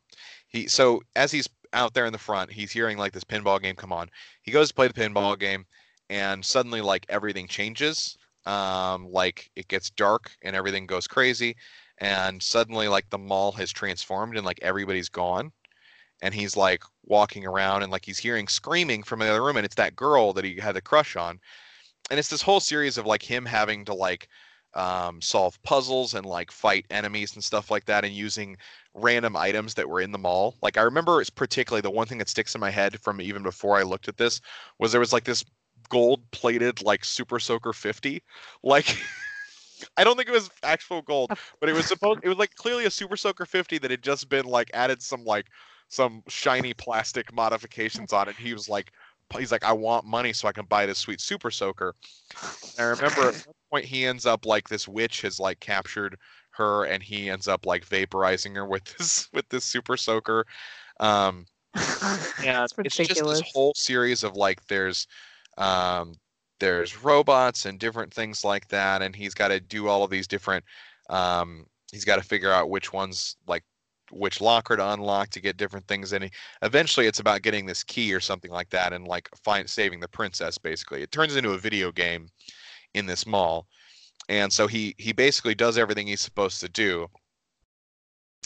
He so as he's out there in the front, he's hearing like this pinball game come on. He goes to play the pinball game, and suddenly like everything changes. Um, like it gets dark and everything goes crazy, and suddenly like the mall has transformed and like everybody's gone, and he's like walking around and like he's hearing screaming from the other room, and it's that girl that he had a crush on, and it's this whole series of like him having to like um, solve puzzles and like fight enemies and stuff like that, and using random items that were in the mall. Like I remember it's particularly the one thing that sticks in my head from even before I looked at this was there was like this gold plated like Super Soaker 50. Like I don't think it was actual gold, but it was supposed it was like clearly a Super Soaker 50 that had just been like added some like some shiny plastic modifications on it. He was like he's like I want money so I can buy this sweet Super Soaker. And I remember at one point he ends up like this witch has like captured her and he ends up like vaporizing her with this with this super soaker um and That's it's just this whole series of like there's um there's robots and different things like that and he's got to do all of these different um he's got to figure out which ones like which locker to unlock to get different things and eventually it's about getting this key or something like that and like find saving the princess basically. It turns into a video game in this mall and so he he basically does everything he's supposed to do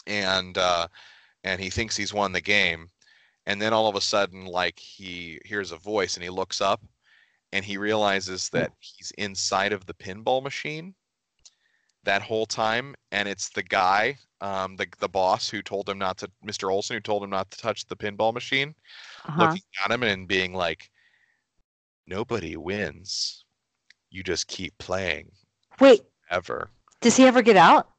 and uh and he thinks he's won the game and then all of a sudden like he hears a voice and he looks up and he realizes that he's inside of the pinball machine that whole time and it's the guy um the the boss who told him not to Mr. Olson who told him not to touch the pinball machine Uh-huh. looking at him and being like nobody wins you just keep playing Wait, ever does he ever get out?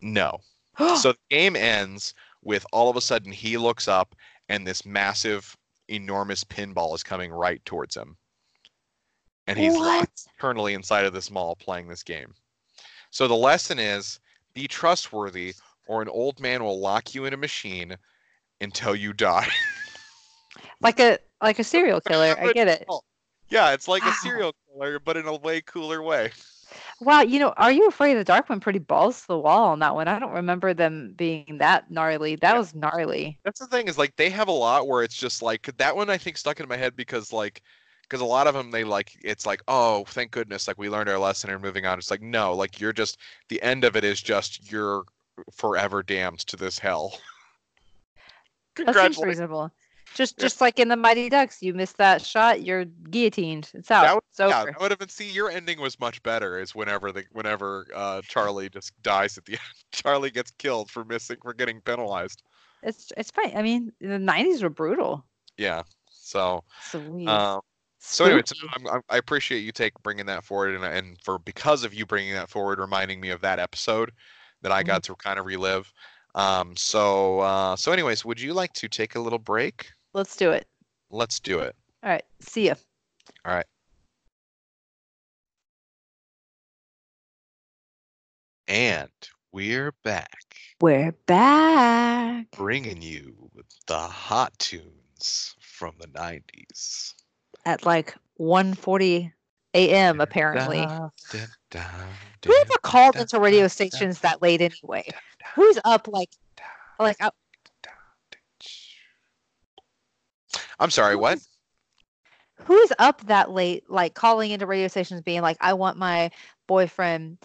no so the game ends with all of a sudden he looks up and this massive enormous pinball is coming right towards him and he's locked what? eternally inside of this mall playing this game so the lesson is be trustworthy or an old man will lock you in a machine until you die Like a like a serial killer. I get it. yeah it's like Wow. a serial killer but in a way cooler way Wow, you know, Are You Afraid of the Dark went pretty balls to the wall on that one. I don't remember them being that gnarly. That Yeah. was gnarly. That's the thing is like they have a lot where it's just like that one I think stuck in my head because like because a lot of them they like it's like oh thank goodness like we learned our lesson and moving on it's like no like you're just the end of it is just you're forever damned to this hell. That seems reasonable. Just Yeah. just like in the Mighty Ducks, you missed that shot, you're guillotined. It's out. That would- it's over. Yeah, that would have been see your ending was much better is whenever the whenever uh Charlie just dies at the end. Charlie gets killed for missing for getting penalized. It's it's fine. I mean, the '90s were brutal. Yeah. So Sweet. um, so anyway, so I'm, appreciate you take bringing that forward, and and for because of you bringing that forward, reminding me of that episode that I got to kind of relive. Um, so uh, so anyways, would you like to take a little break? Let's do it. Let's do it. All right. See ya. All right. And we're back, We're back. bringing you the hot tunes from the '90s. At like 1:40 a.m. apparently. Da, da, da, Who ever da, called da, into radio stations da, that late anyway? da, da, Who's up like da, like da, da. I'm sorry, what? who's- Who's up that late, like calling into radio stations, being like, "I want my boyfriend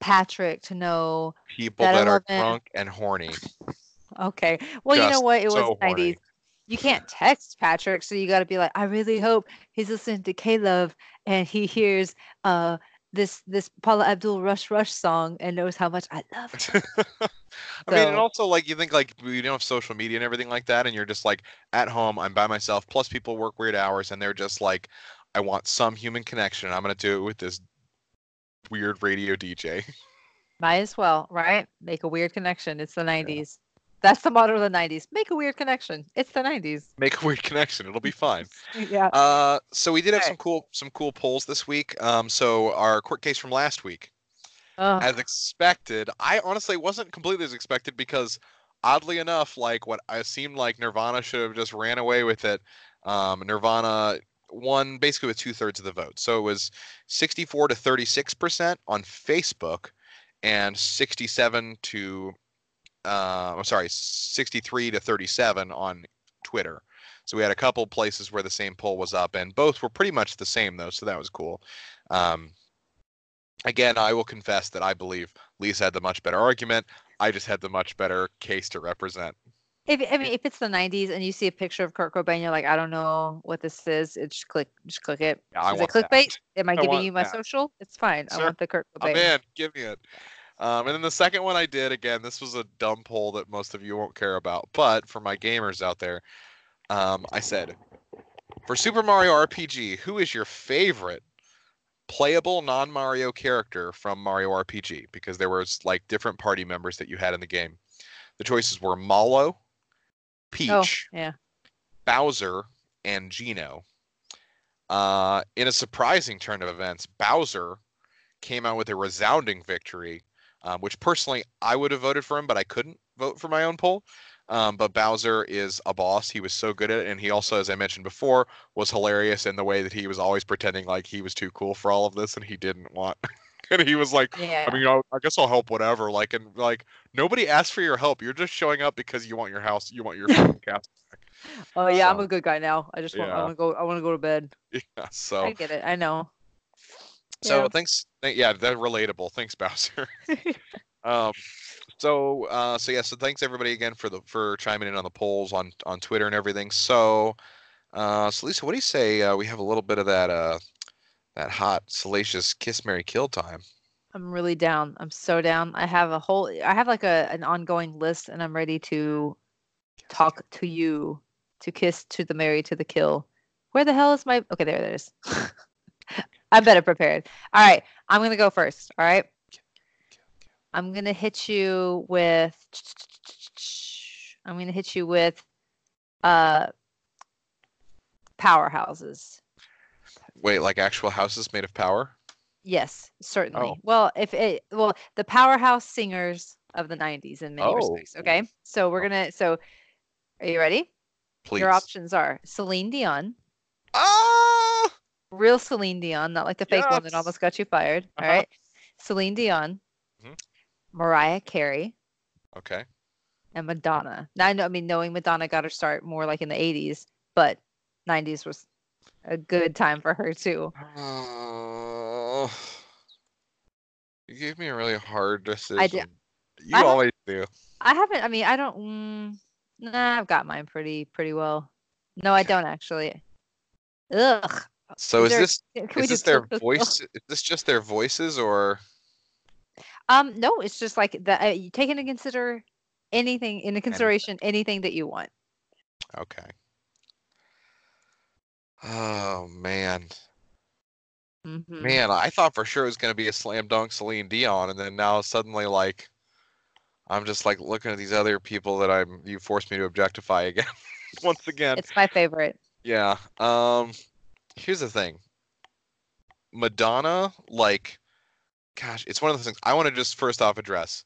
Patrick to know." People that that are drunk and horny. Okay, well, you know what? It was so the 90s. horny. You can't text Patrick, so you got to be like, "I really hope he's listening to K Love and he hears uh this this Paula Abdul Rush Rush song and knows how much I love him." I mean, and also like you think like you don't have social media and everything like that, and you're just like at home, I'm by myself. Plus, people work weird hours, and they're just like, I want some human connection. I'm gonna do it with this weird radio DJ. Might as well, right? Make a weird connection. It's the 90s. That's the motto of the 90s. Make a weird connection. It's the 90s. Make a weird connection. It'll be fine. Yeah. Uh, so we did have Okay. some cool some cool polls this week. Um, so our court case from last week, as expected, I honestly wasn't completely as expected because oddly enough, like what I seemed like Nirvana should have just ran away with it. Um, Nirvana won basically with two thirds of the vote. So it was 64 to 36 percent on Facebook, and 67 to uh, I'm sorry, 63 to 37 on Twitter. So we had a couple places where the same poll was up, and both were pretty much the same though. So that was cool. Um, again, I will confess that I believe Lisa had the much better argument. I just had the much better case to represent. If I mean, if it's the '90s and you see a picture of Kurt Cobain, you're like, I don't know what this is. It's just click, just click it. Yeah, I is want it clickbait? that. Am I I giving you my that. social? It's fine. I want the Kurt I'm Cobain. in. Give me it. Um, and then the second one I did again. This was a dumb poll that most of you won't care about, but for my gamers out there, um, I said, for Super Mario RPG, who is your favorite playable non-Mario character from Mario RPG? Because there was like different party members that you had in the game. The choices were Mallow, Peach, Oh, yeah. Bowser, and Geno. Uh, in a surprising turn of events, Bowser came out with a resounding victory, um, which personally I would have voted for him, but I couldn't vote for my own poll. Um, but Bowser is a boss. He was so good at it, and he also, as I mentioned before, was hilarious in the way that he was always pretending like he was too cool for all of this, and he didn't want. and he was like, Yeah. I mean, I'll, I guess I'll help whatever. Like, and like nobody asked for your help. You're just showing up because you want your house, you want your castle back. oh yeah, I'm a good guy now. I just want. I want to go. I want to go to bed. Yeah. So. I get it. I know. So Yeah. thanks. th- Yeah, they're relatable. Thanks, Bowser. um, so uh, so yeah. So thanks everybody again for the for chiming in on the polls on on Twitter and everything. So, uh, so Lisa, what do you say? Uh, we have a little bit of that uh that hot salacious kiss Mary kill time. I'm really down. I'm so down. I have a whole. I have like a an ongoing list, and I'm ready to talk to you, to kiss, to the marry, to the kill. Where the hell is my? Okay, there it is. I'm better prepared. All right, I'm gonna go first. All right, I'm gonna hit you with. I'm gonna hit you with, uh, powerhouses. Wait, like actual houses made of power? Yes, certainly. Oh. Well, if it well, the powerhouse singers of the 90s in many Oh. respects. Okay. So we're gonna so are you ready? Please. Your options are Celine Dion, Ah. Real Celine Dion, not like the fake one that almost got you fired. All Uh-huh. right. Celine Dion, Mhm. Mariah Carey, Okay. and Madonna. Now I know I mean knowing Madonna got her start more like in the 80s, but 90s was a good time for her too. You gave me a really hard decision. I did- You I always do. I haven't. I mean, I don't. Mm, nah, I've got mine pretty pretty well. No, I don't actually. Ugh. So Is is there- this is this their voice? Is this just their voices or? Um, no, it's just like that. Uh, you take into consider anything into consideration anything that you want. Okay. Oh man, Mhm. man! I thought for sure it was gonna be a slam dunk Celine Dion, and then now suddenly like, I'm just like looking at these other people that I'm you forced me to objectify again, once again. It's my favorite. Yeah. Um here's the thing. Madonna, like gosh, it's one of those things I want to just first off address.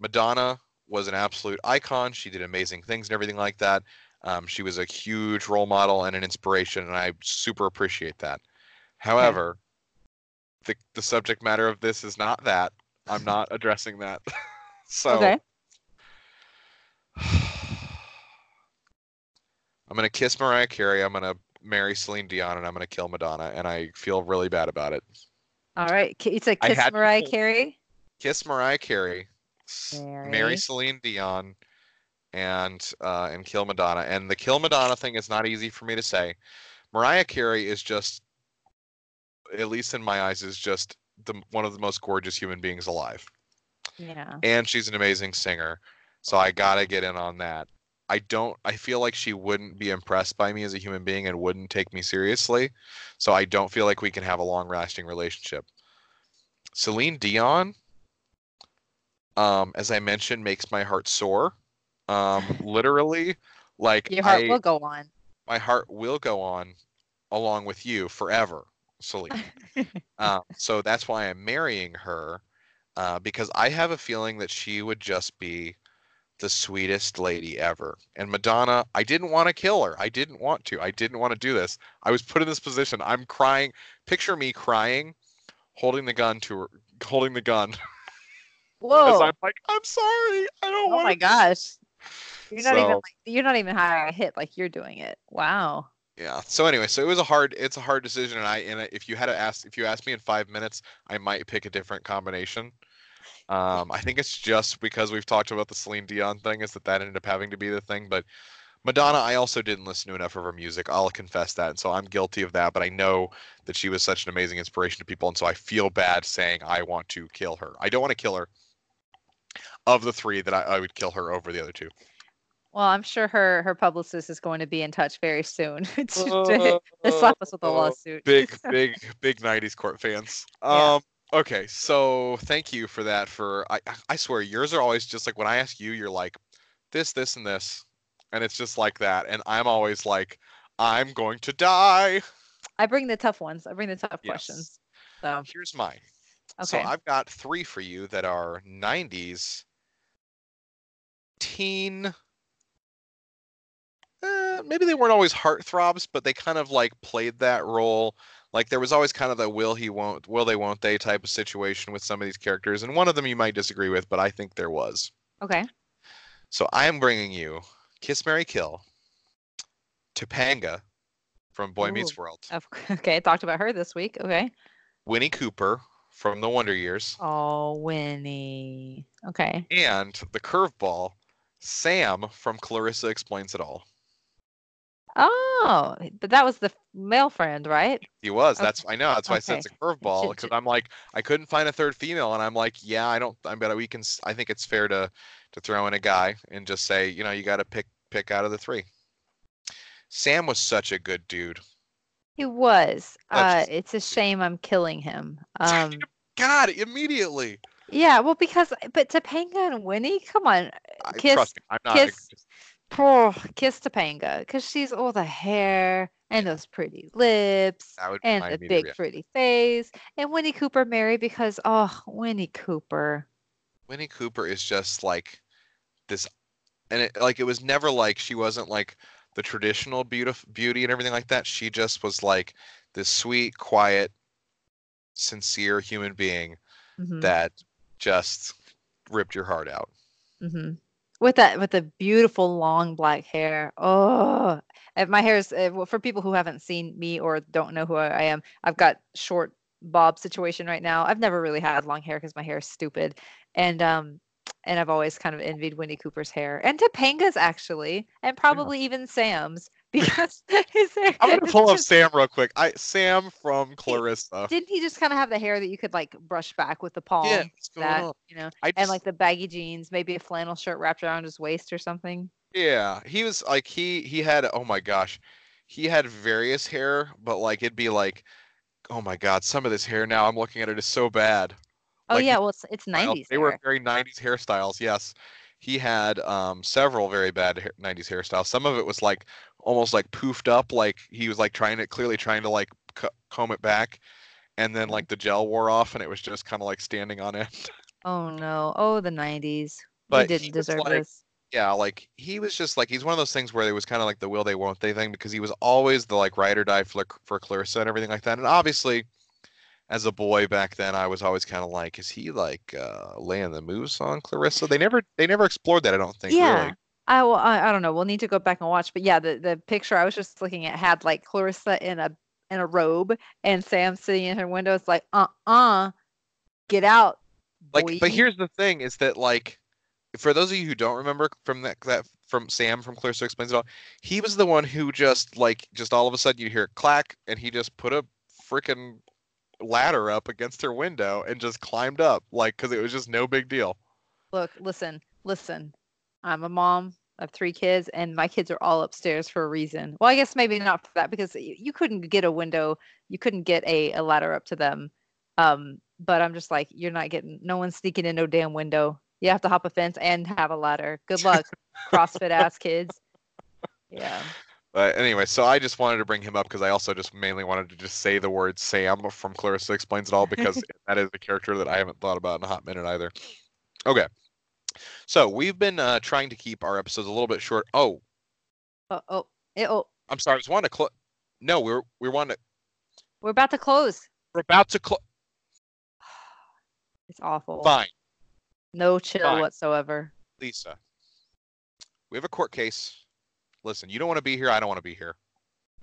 Madonna was an absolute icon. She did amazing things and everything like that. Um, she was a huge role model and an inspiration, and I super appreciate that. However, the the subject matter of this is not that. I'm not addressing that. so Okay. I'm gonna kiss Mariah Carey. I'm gonna marry Celine Dion, and I'm gonna kill Madonna. And I feel really bad about it. All right. it's I kiss had to Mariah Carey. Kiss Mariah Carey, Marry. marry Celine Dion, and uh, and kill Madonna. And the kill Madonna thing is not easy for me to say. Mariah Carey is just, at least in my eyes, is just the one of the most gorgeous human beings alive. Yeah. and she's an amazing singer. So I gotta get in on that. I don't. I feel like she wouldn't be impressed by me as a human being and wouldn't take me seriously. So I don't feel like we can have a long-lasting relationship. Celine Dion, um, as I mentioned, makes my heart sore. Um, literally, like Your heart I, will go on. my heart will go on along with you forever, Celine. uh, so that's why I'm marrying her, uh, because I have a feeling that she would just be the sweetest lady ever. And Madonna, I didn't want to kill her. I didn't want to. I didn't want to do this. I was put in this position. I'm crying. Picture me crying, holding the gun to her, holding the gun. Whoa. I'm like, I'm sorry. I don't Oh want Oh my to. gosh. You're not even like, you're not even hiring a hit like you're doing it. Wow. Yeah. So anyway, so it was a hard. It's a hard decision, and I and if you had to ask, if you asked me in five minutes, I might pick a different combination. Um, I think it's just because we've talked about the Celine Dion thing, is that that ended up having to be the thing. But Madonna, I also didn't listen to enough of her music. I'll confess that, and so I'm guilty of that. But I know that she was such an amazing inspiration to people, and so I feel bad saying I want to kill her. I don't want to kill her. Of the three, that I, I would kill her over the other two. Well, I'm sure her her publicist is going to be in touch very soon to, to, to slap us with a Oh, lawsuit. big big big 90s court fans Yeah. um okay so thank you for that for I, I- I swear yours are always just like when i ask you you're like this this and this and it's just like that and i'm always like i'm going to die I bring the tough ones. I bring the tough Yes. questions. So here's mine okay. so i've got three for you that are 90s teen uh, maybe they weren't always heartthrobs but they kind of like played that role like there was always kind of the will he won't will they won't they type of situation with some of these characters and one of them you might disagree with but i think there was okay. so i am bringing you kiss mary kill topanga from boy meets world Okay. Talked about her this week. Okay. winnie cooper from the wonder years Oh, Winnie. Okay. and the curveball sam from clarissa explains it all Oh, but that was the male friend, right? He was. Okay. That's I know. That's why I said it's a curveball because I'm like I couldn't find a third female, and I'm like, yeah, I don't. I bet we can. I think it's fair to to throw in a guy and just say, you know, you got to pick pick out of the three. Sam was such a good dude. He was. Uh, it's a shame I'm killing him. Um, God, immediately. yeah. Well, because but Topanga and Winnie, come on, I, Kiss- trust me, I'm not. kiss- poor kiss Topanga, because she's all the hair and those pretty lips That would be and the big pretty face, and Winnie Cooper married because oh, Winnie Cooper. Winnie Cooper is just like this, and it like it was never like she wasn't like the traditional beauty beauty and everything like that. She just was like this sweet, quiet, sincere human being Mhm, that just ripped your heart out. mhm. With that, with the beautiful long black hair. Oh, and my hair is uh, well, for people who haven't seen me or don't know who I am. I've got short bob situation right now. I've never really had long hair because my hair is stupid, and um, and I've always kind of envied Winnie Cooper's hair and Topanga's actually, and probably even Sam's because his hair. I'm gonna pull up just- Sam real quick. I Sam from Clarissa. Didn't he just kind of have the hair that you could like brush back with the palm? Yeah, that you know, I and like the baggy jeans, maybe a flannel shirt wrapped around his waist or something. yeah, he was like he he had oh my gosh, he had various hair, but like it'd be like, oh my god, some of this hair now I'm looking at it is so bad. Oh Like, yeah, well it's it's Well, 90s. They were very 90s hairstyles. Yes, he had um, several very bad hair- 90s hairstyles. Some of it was like almost like poofed up, like he was like trying to clearly trying to like co- comb it back, and then like the gel wore off, and it was just kind of like standing on end. Oh no. Oh the 90s. But we didn't deserve like- this. yeah, like he was just like he's one of those things where it was kind of like the will they won't they thing because he was always the like ride or die for for Clarissa and everything like that. And obviously, as a boy back then, I was always kind of like, is he like uh, laying the moves on Clarissa? They never they never explored that. I don't think yeah. really. I will I, I don't know. We'll need to go back and watch. But yeah, the, the picture I was just looking at had like Clarissa in a in a robe and Sam sitting in her window. It's like, uh uh get out. Like, but here's the thing: is that like, for those of you who don't remember from that that from Sam from Clarissa explains it all, he was the one who just like just all of a sudden you hear clack, and he just put a freaking ladder up against her window and just climbed up, like because it was just no big deal. Look, listen, listen. I'm a mom. of three kids, and my kids are all upstairs for a reason. Well, I guess maybe not for that because you, couldn't get a window, you couldn't get a, a ladder up to them. Um, but I'm just like, you're not getting, no one's sneaking in no damn window. You have to hop a fence and have a ladder. Good luck, CrossFit ass kids. Yeah. But anyway, so I just wanted to bring him up because I also just mainly wanted to just say the word Sam from Clarissa Explains It All because that is a character that I haven't thought about in a hot minute either. Okay. So we've been uh, trying to keep our episodes a little bit short. Oh, Oh, oh, eh, oh, I'm sorry. I was wanting to close. No, we're we want to. we're about to close. We're about to close. It's awful. Fine, No chill Fine. whatsoever. Lisa. We have a court case. Listen, you don't want to be here. I don't want to be here.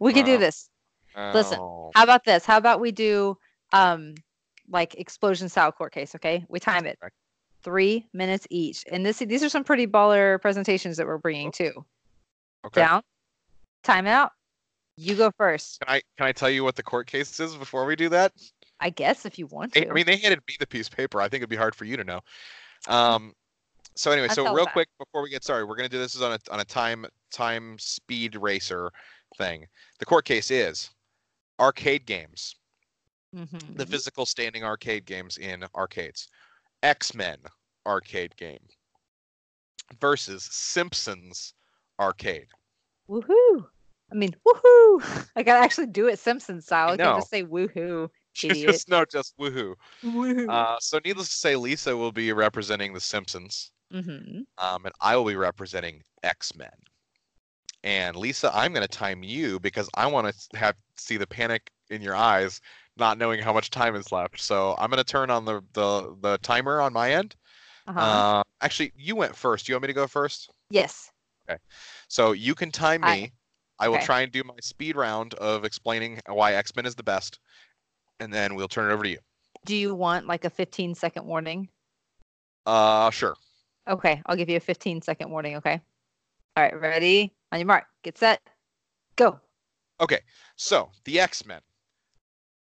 We can do this. Listen, Oh, How about this? How about we do um like explosion style court case, okay? We time it. Three minutes each. And this these are some pretty baller presentations that we're bringing too. okay. Down. Time out. You go first. Can I can I tell you what the court case is before we do that? I guess if you want to. I mean, they handed me the piece of paper. I think it'd be hard for you to know. Um, so anyway, so real that. quick before we get started, we're gonna do this is on a on a time time speed racer thing. The court case is arcade games, Mhm. the physical standing arcade games in arcades, X Men arcade game versus Simpsons arcade. Woohoo. I mean, woohoo. I gotta actually do it Simpsons style. I can't just say woohoo. Idiot. just no, just woohoo. Woohoo. Uh, so needless to say, Lisa will be representing the Simpsons. hmm um, and I will be representing X Men. And Lisa, I'm going to time you because I want to have see the panic in your eyes, not knowing how much time is left. So I'm going to turn on the the, the timer on my end. Uh-huh. Uh, actually, you went first. You want me to go first? yes. Okay. So you can time me. I- I, will okay. try and do my speed round of explaining why X Men is the best, and then we'll turn it over to you. Do you want like a 15 second warning? Uh, sure. Okay, I'll give you a 15 second warning, okay? All right, ready? On your mark, get set, go. Okay, so the X Men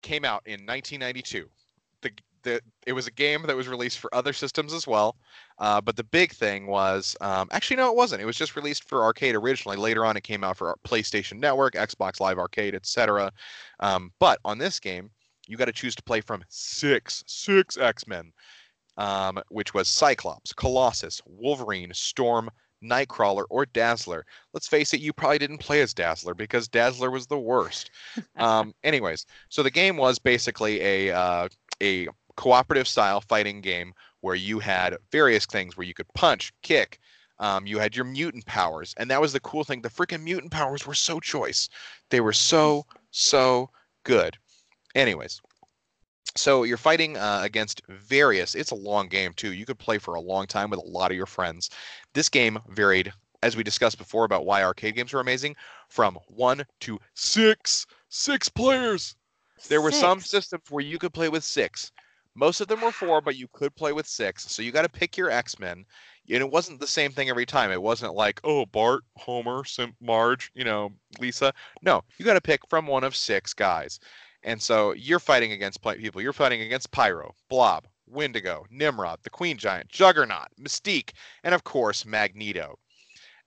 came out in 1992. The, the it was a game that was released for other systems as well, uh, but the big thing was um, actually no, it wasn't. It was just released for arcade originally. Later on, it came out for PlayStation Network, Xbox Live Arcade, etc. Um, but on this game, you got to choose to play from six six X Men, um, which was Cyclops, Colossus, Wolverine, Storm. Nightcrawler or Dazzler. Let's face it, you probably didn't play as Dazzler because Dazzler was the worst um, anyways, so the game was basically a uh, a cooperative style fighting game where you had various things where you could punch, kick. Um, you had your mutant powers, and that was the cool thing. The freaking mutant powers were so choice. They were so so good. Anyways, so you're fighting uh, against various. It's a long game too. You could play for a long time with a lot of your friends. This game varied, as we discussed before about why arcade games are amazing, from one to six six players. There were some systems where you could play with six. Most of them were four, but you could play with six. So you got to pick your X Men. And it wasn't the same thing every time. It wasn't like, oh, Bart, Homer, Sim- Marge, you know, Lisa. No, you got to pick from one of six guys. And so you're fighting against people. You're fighting against Pyro, Blob, Wendigo, Nimrod, the Queen Giant, Juggernaut, Mystique, and of course Magneto.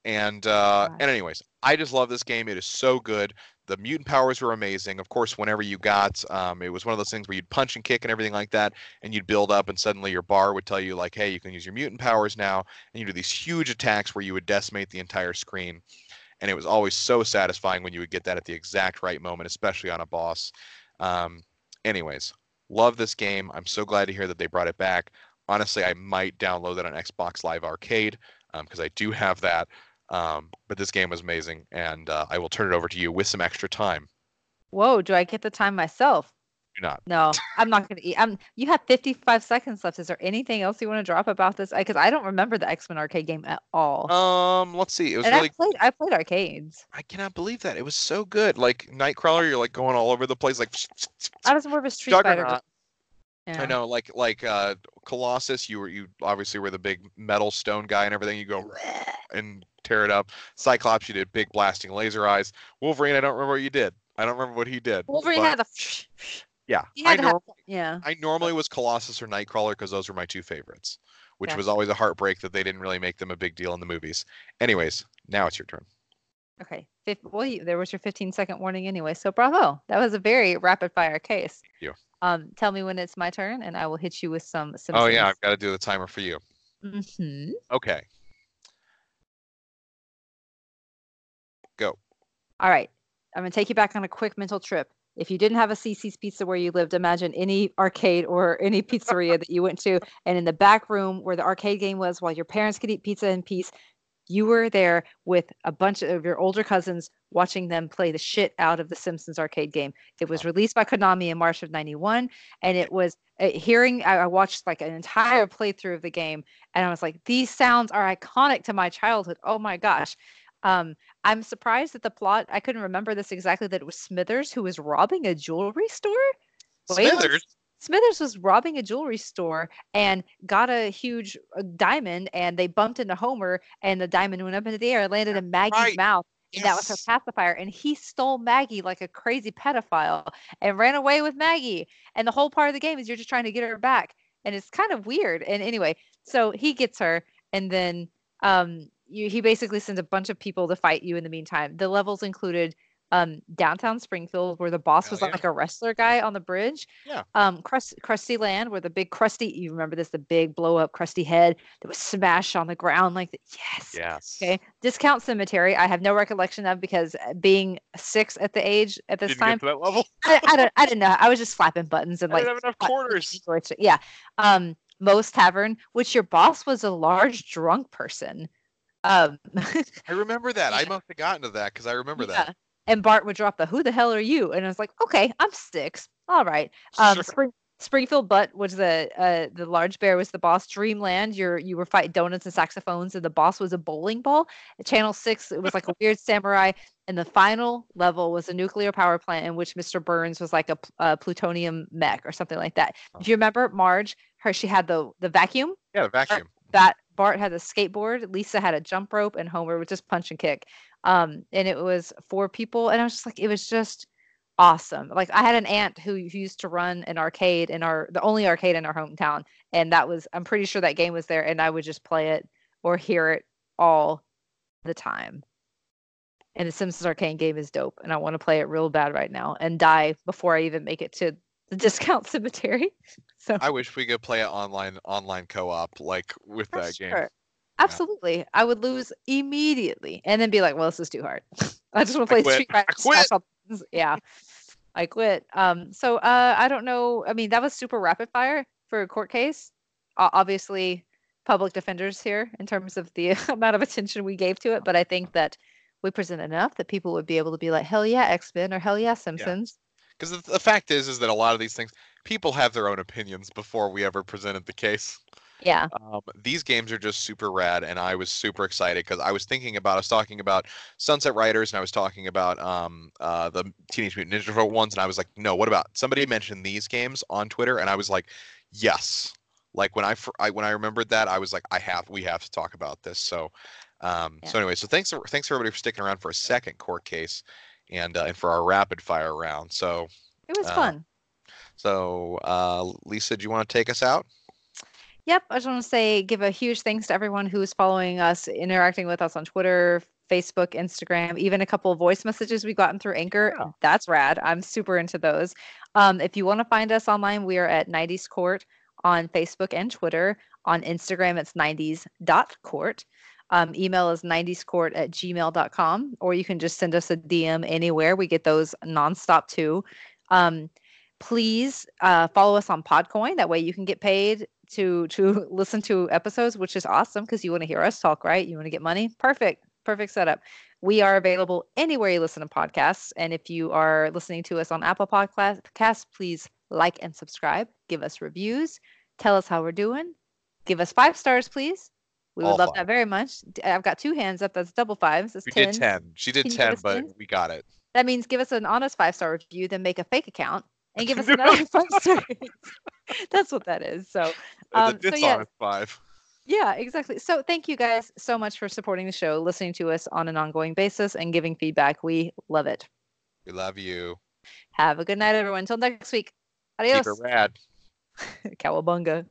And uh, and anyways, I just love this game. It is so good. The mutant powers were amazing. Of course, whenever you got, um, it was one of those things where you'd punch and kick and everything like that, and you'd build up, and suddenly your bar would tell you like, hey, you can use your mutant powers now, and you do these huge attacks where you would decimate the entire screen. And it was always so satisfying when you would get that at the exact right moment, especially on a boss. Um, anyways, love this game. I'm so glad to hear that they brought it back. Honestly, I might download it on Xbox Live Arcade because I do have that. Um, but this game was amazing, and uh, I will turn it over to you with some extra time. Whoa, do I get the time myself? Do not. No, I'm not going to eat. I'm. You have 55 seconds left. Is there anything else you want to drop about this? Because I don't remember the X Men arcade game at all. Um, let's see. It was and really. I played. I played arcades. I cannot believe that it was so good. Like Nightcrawler, you're like going all over the place, like. I was more of a Street Fighter. Yeah. I know, like like uh, Colossus. You were you obviously were the big metal stone guy and everything. You go and tear it up. Cyclops, you did big blasting laser eyes. Wolverine, I don't remember what you did. I don't remember what he did. Wolverine but had the. yeah. I, had have, yeah. I normally was Colossus or Nightcrawler because those were my two favorites, which was always a heartbreak that they didn't really make them a big deal in the movies. Anyways, now it's your turn. Okay. Fif- well, you, there was your 15 second warning anyway. So bravo. That was a very rapid fire case. you. Um, tell me when it's my turn, and I will hit you with some. Oh yeah, I've got to do the timer for you. hmm Okay. Go. All right. I'm gonna take you back on a quick mental trip. If you didn't have a Cici's Pizza where you lived, imagine any arcade or any pizzeria that you went to, and in the back room where the arcade game was, while your parents could eat pizza in peace, you were there with a bunch of your older cousins watching them play the shit out of the Simpsons arcade game. It was released by Konami in March of 91, and it was hearing, I, I watched like an entire playthrough of the game, and I was like, these sounds are iconic to my childhood. Oh my gosh. Um, I'm surprised that the plot, I couldn't remember this exactly, that it was Smithers who was robbing a jewelry store. Wait, Smithers. Smithers was robbing a jewelry store and got a huge uh, diamond, and they bumped into Homer, and the diamond went up into the air and landed in Maggie's right. mouth. And that was her Yes. pacifier. And he stole Maggie like a crazy pedophile and ran away with Maggie. And the whole part of the game is you're just trying to get her back. And it's kind of weird. And anyway, so he gets her, and then um, you, he basically sends a bunch of people to fight you in the meantime. The levels included um, downtown Springfield, where the boss Hell was yeah. like a wrestler guy on the bridge. Yeah. Um, Crust, Krusty Land, where the big Krusty, you remember this, the big blow up Krusty head that was smashed on the ground like that. Yes. Yes. Okay. Discount Cemetery, I have no recollection of because uh, being six at the age at this Didn't time, get to that level. I, I don't, I didn't know. I was just slapping buttons and I like didn't have enough quarters. Yeah. Um, Moe's Tavern, which your boss was a large drunk person. Um, I remember that. I must have gotten to that because I remember yeah. that. And Bart would drop the "Who the hell are you?" And I was like, "Okay, I'm six. All right." Um, Sure. Spring, Springfield Butt was the uh, the large bear was the boss. Dreamland, you're you were fighting donuts and saxophones, and the boss was a bowling ball. Channel Six, it was like a weird samurai. And the final level was a nuclear power plant in which Mr. Burns was like a, a plutonium mech or something like that. Do you remember, Marge, her she had the the vacuum. Yeah, the vacuum. That Bart had a skateboard, Lisa had a jump rope, and Homer would just punch and kick. Um, and it was four people, and I was just like, it was just awesome. Like I had an aunt who, who used to run an arcade in our the only arcade in our hometown, and that was I'm pretty sure that game was there, and I would just play it or hear it all the time. And the Simpsons arcade game is dope, and I want to play it real bad right now and die before I even make it to the discount cemetery. So I wish we could play it online online co-op like with For that game. sure. Absolutely. I would lose immediately and then be like, well, this is too hard. I just want to play. Street Fighter. Quit. smash all buttons." Yeah. I quit. Um, so uh, I don't know. I mean, that was super rapid fire for a court case. Obviously, public defenders here in terms of the amount of attention we gave to it, but I think that we present enough that people would be able to be like, hell yeah, X Men or hell yeah, Simpsons. Because the, the fact is, is that a lot of these things, people have their own opinions before we ever presented the case. Yeah. Um, these games are just super rad, and I was super excited because I was thinking about, I was talking about Sunset Riders, and I was talking about um, uh, the Teenage Mutant Ninja Turtle ones, and I was like, no, what about somebody mentioned these games on Twitter, and I was like, yes. Like when I, fir- I when I remembered that, I was like, I have, we have to talk about this. So, um, so anyway, so thanks, for thanks everybody for sticking around for a second court case, and uh, and for our rapid fire round. So, It was Uh, fun. so uh, Lisa, do you want to take us out? Yep. I just want to say, give a huge thanks to everyone who's following us, interacting with us on Twitter, Facebook, Instagram, even a couple of voice messages we've gotten through Anchor. Yeah. That's rad. I'm super into those. Um, if you want to find us online, we are at 90s Court on Facebook and Twitter. On Instagram, it's 90s.court. Um, email is 90scourt at gmail.com, or you can just send us a DM anywhere. We get those nonstop too. Um, please uh, follow us on Podcoin. That way you can get paid to to listen to episodes, which is awesome because you want to hear us talk, right? You want to get money. Perfect, perfect setup. We are available anywhere you listen to podcasts, and if you are listening to us on Apple Podcasts, please like and subscribe. Give us reviews. Tell us how we're doing. Give us five stars, please. We would All love five. that very much. I've got two hands up. That's double fives. That's We 10. did 10. She did Can 10, but 10? we got it. That means give us an honest five star review, then make a fake account and give us another five star. That's what that is. So, um, so yeah, five. yeah, exactly. So, thank you guys so much for supporting the show, listening to us on an ongoing basis, and giving feedback. We love it. We love you. Have a good night, everyone. Until next week. Adios. Keep it rad. Cowabunga.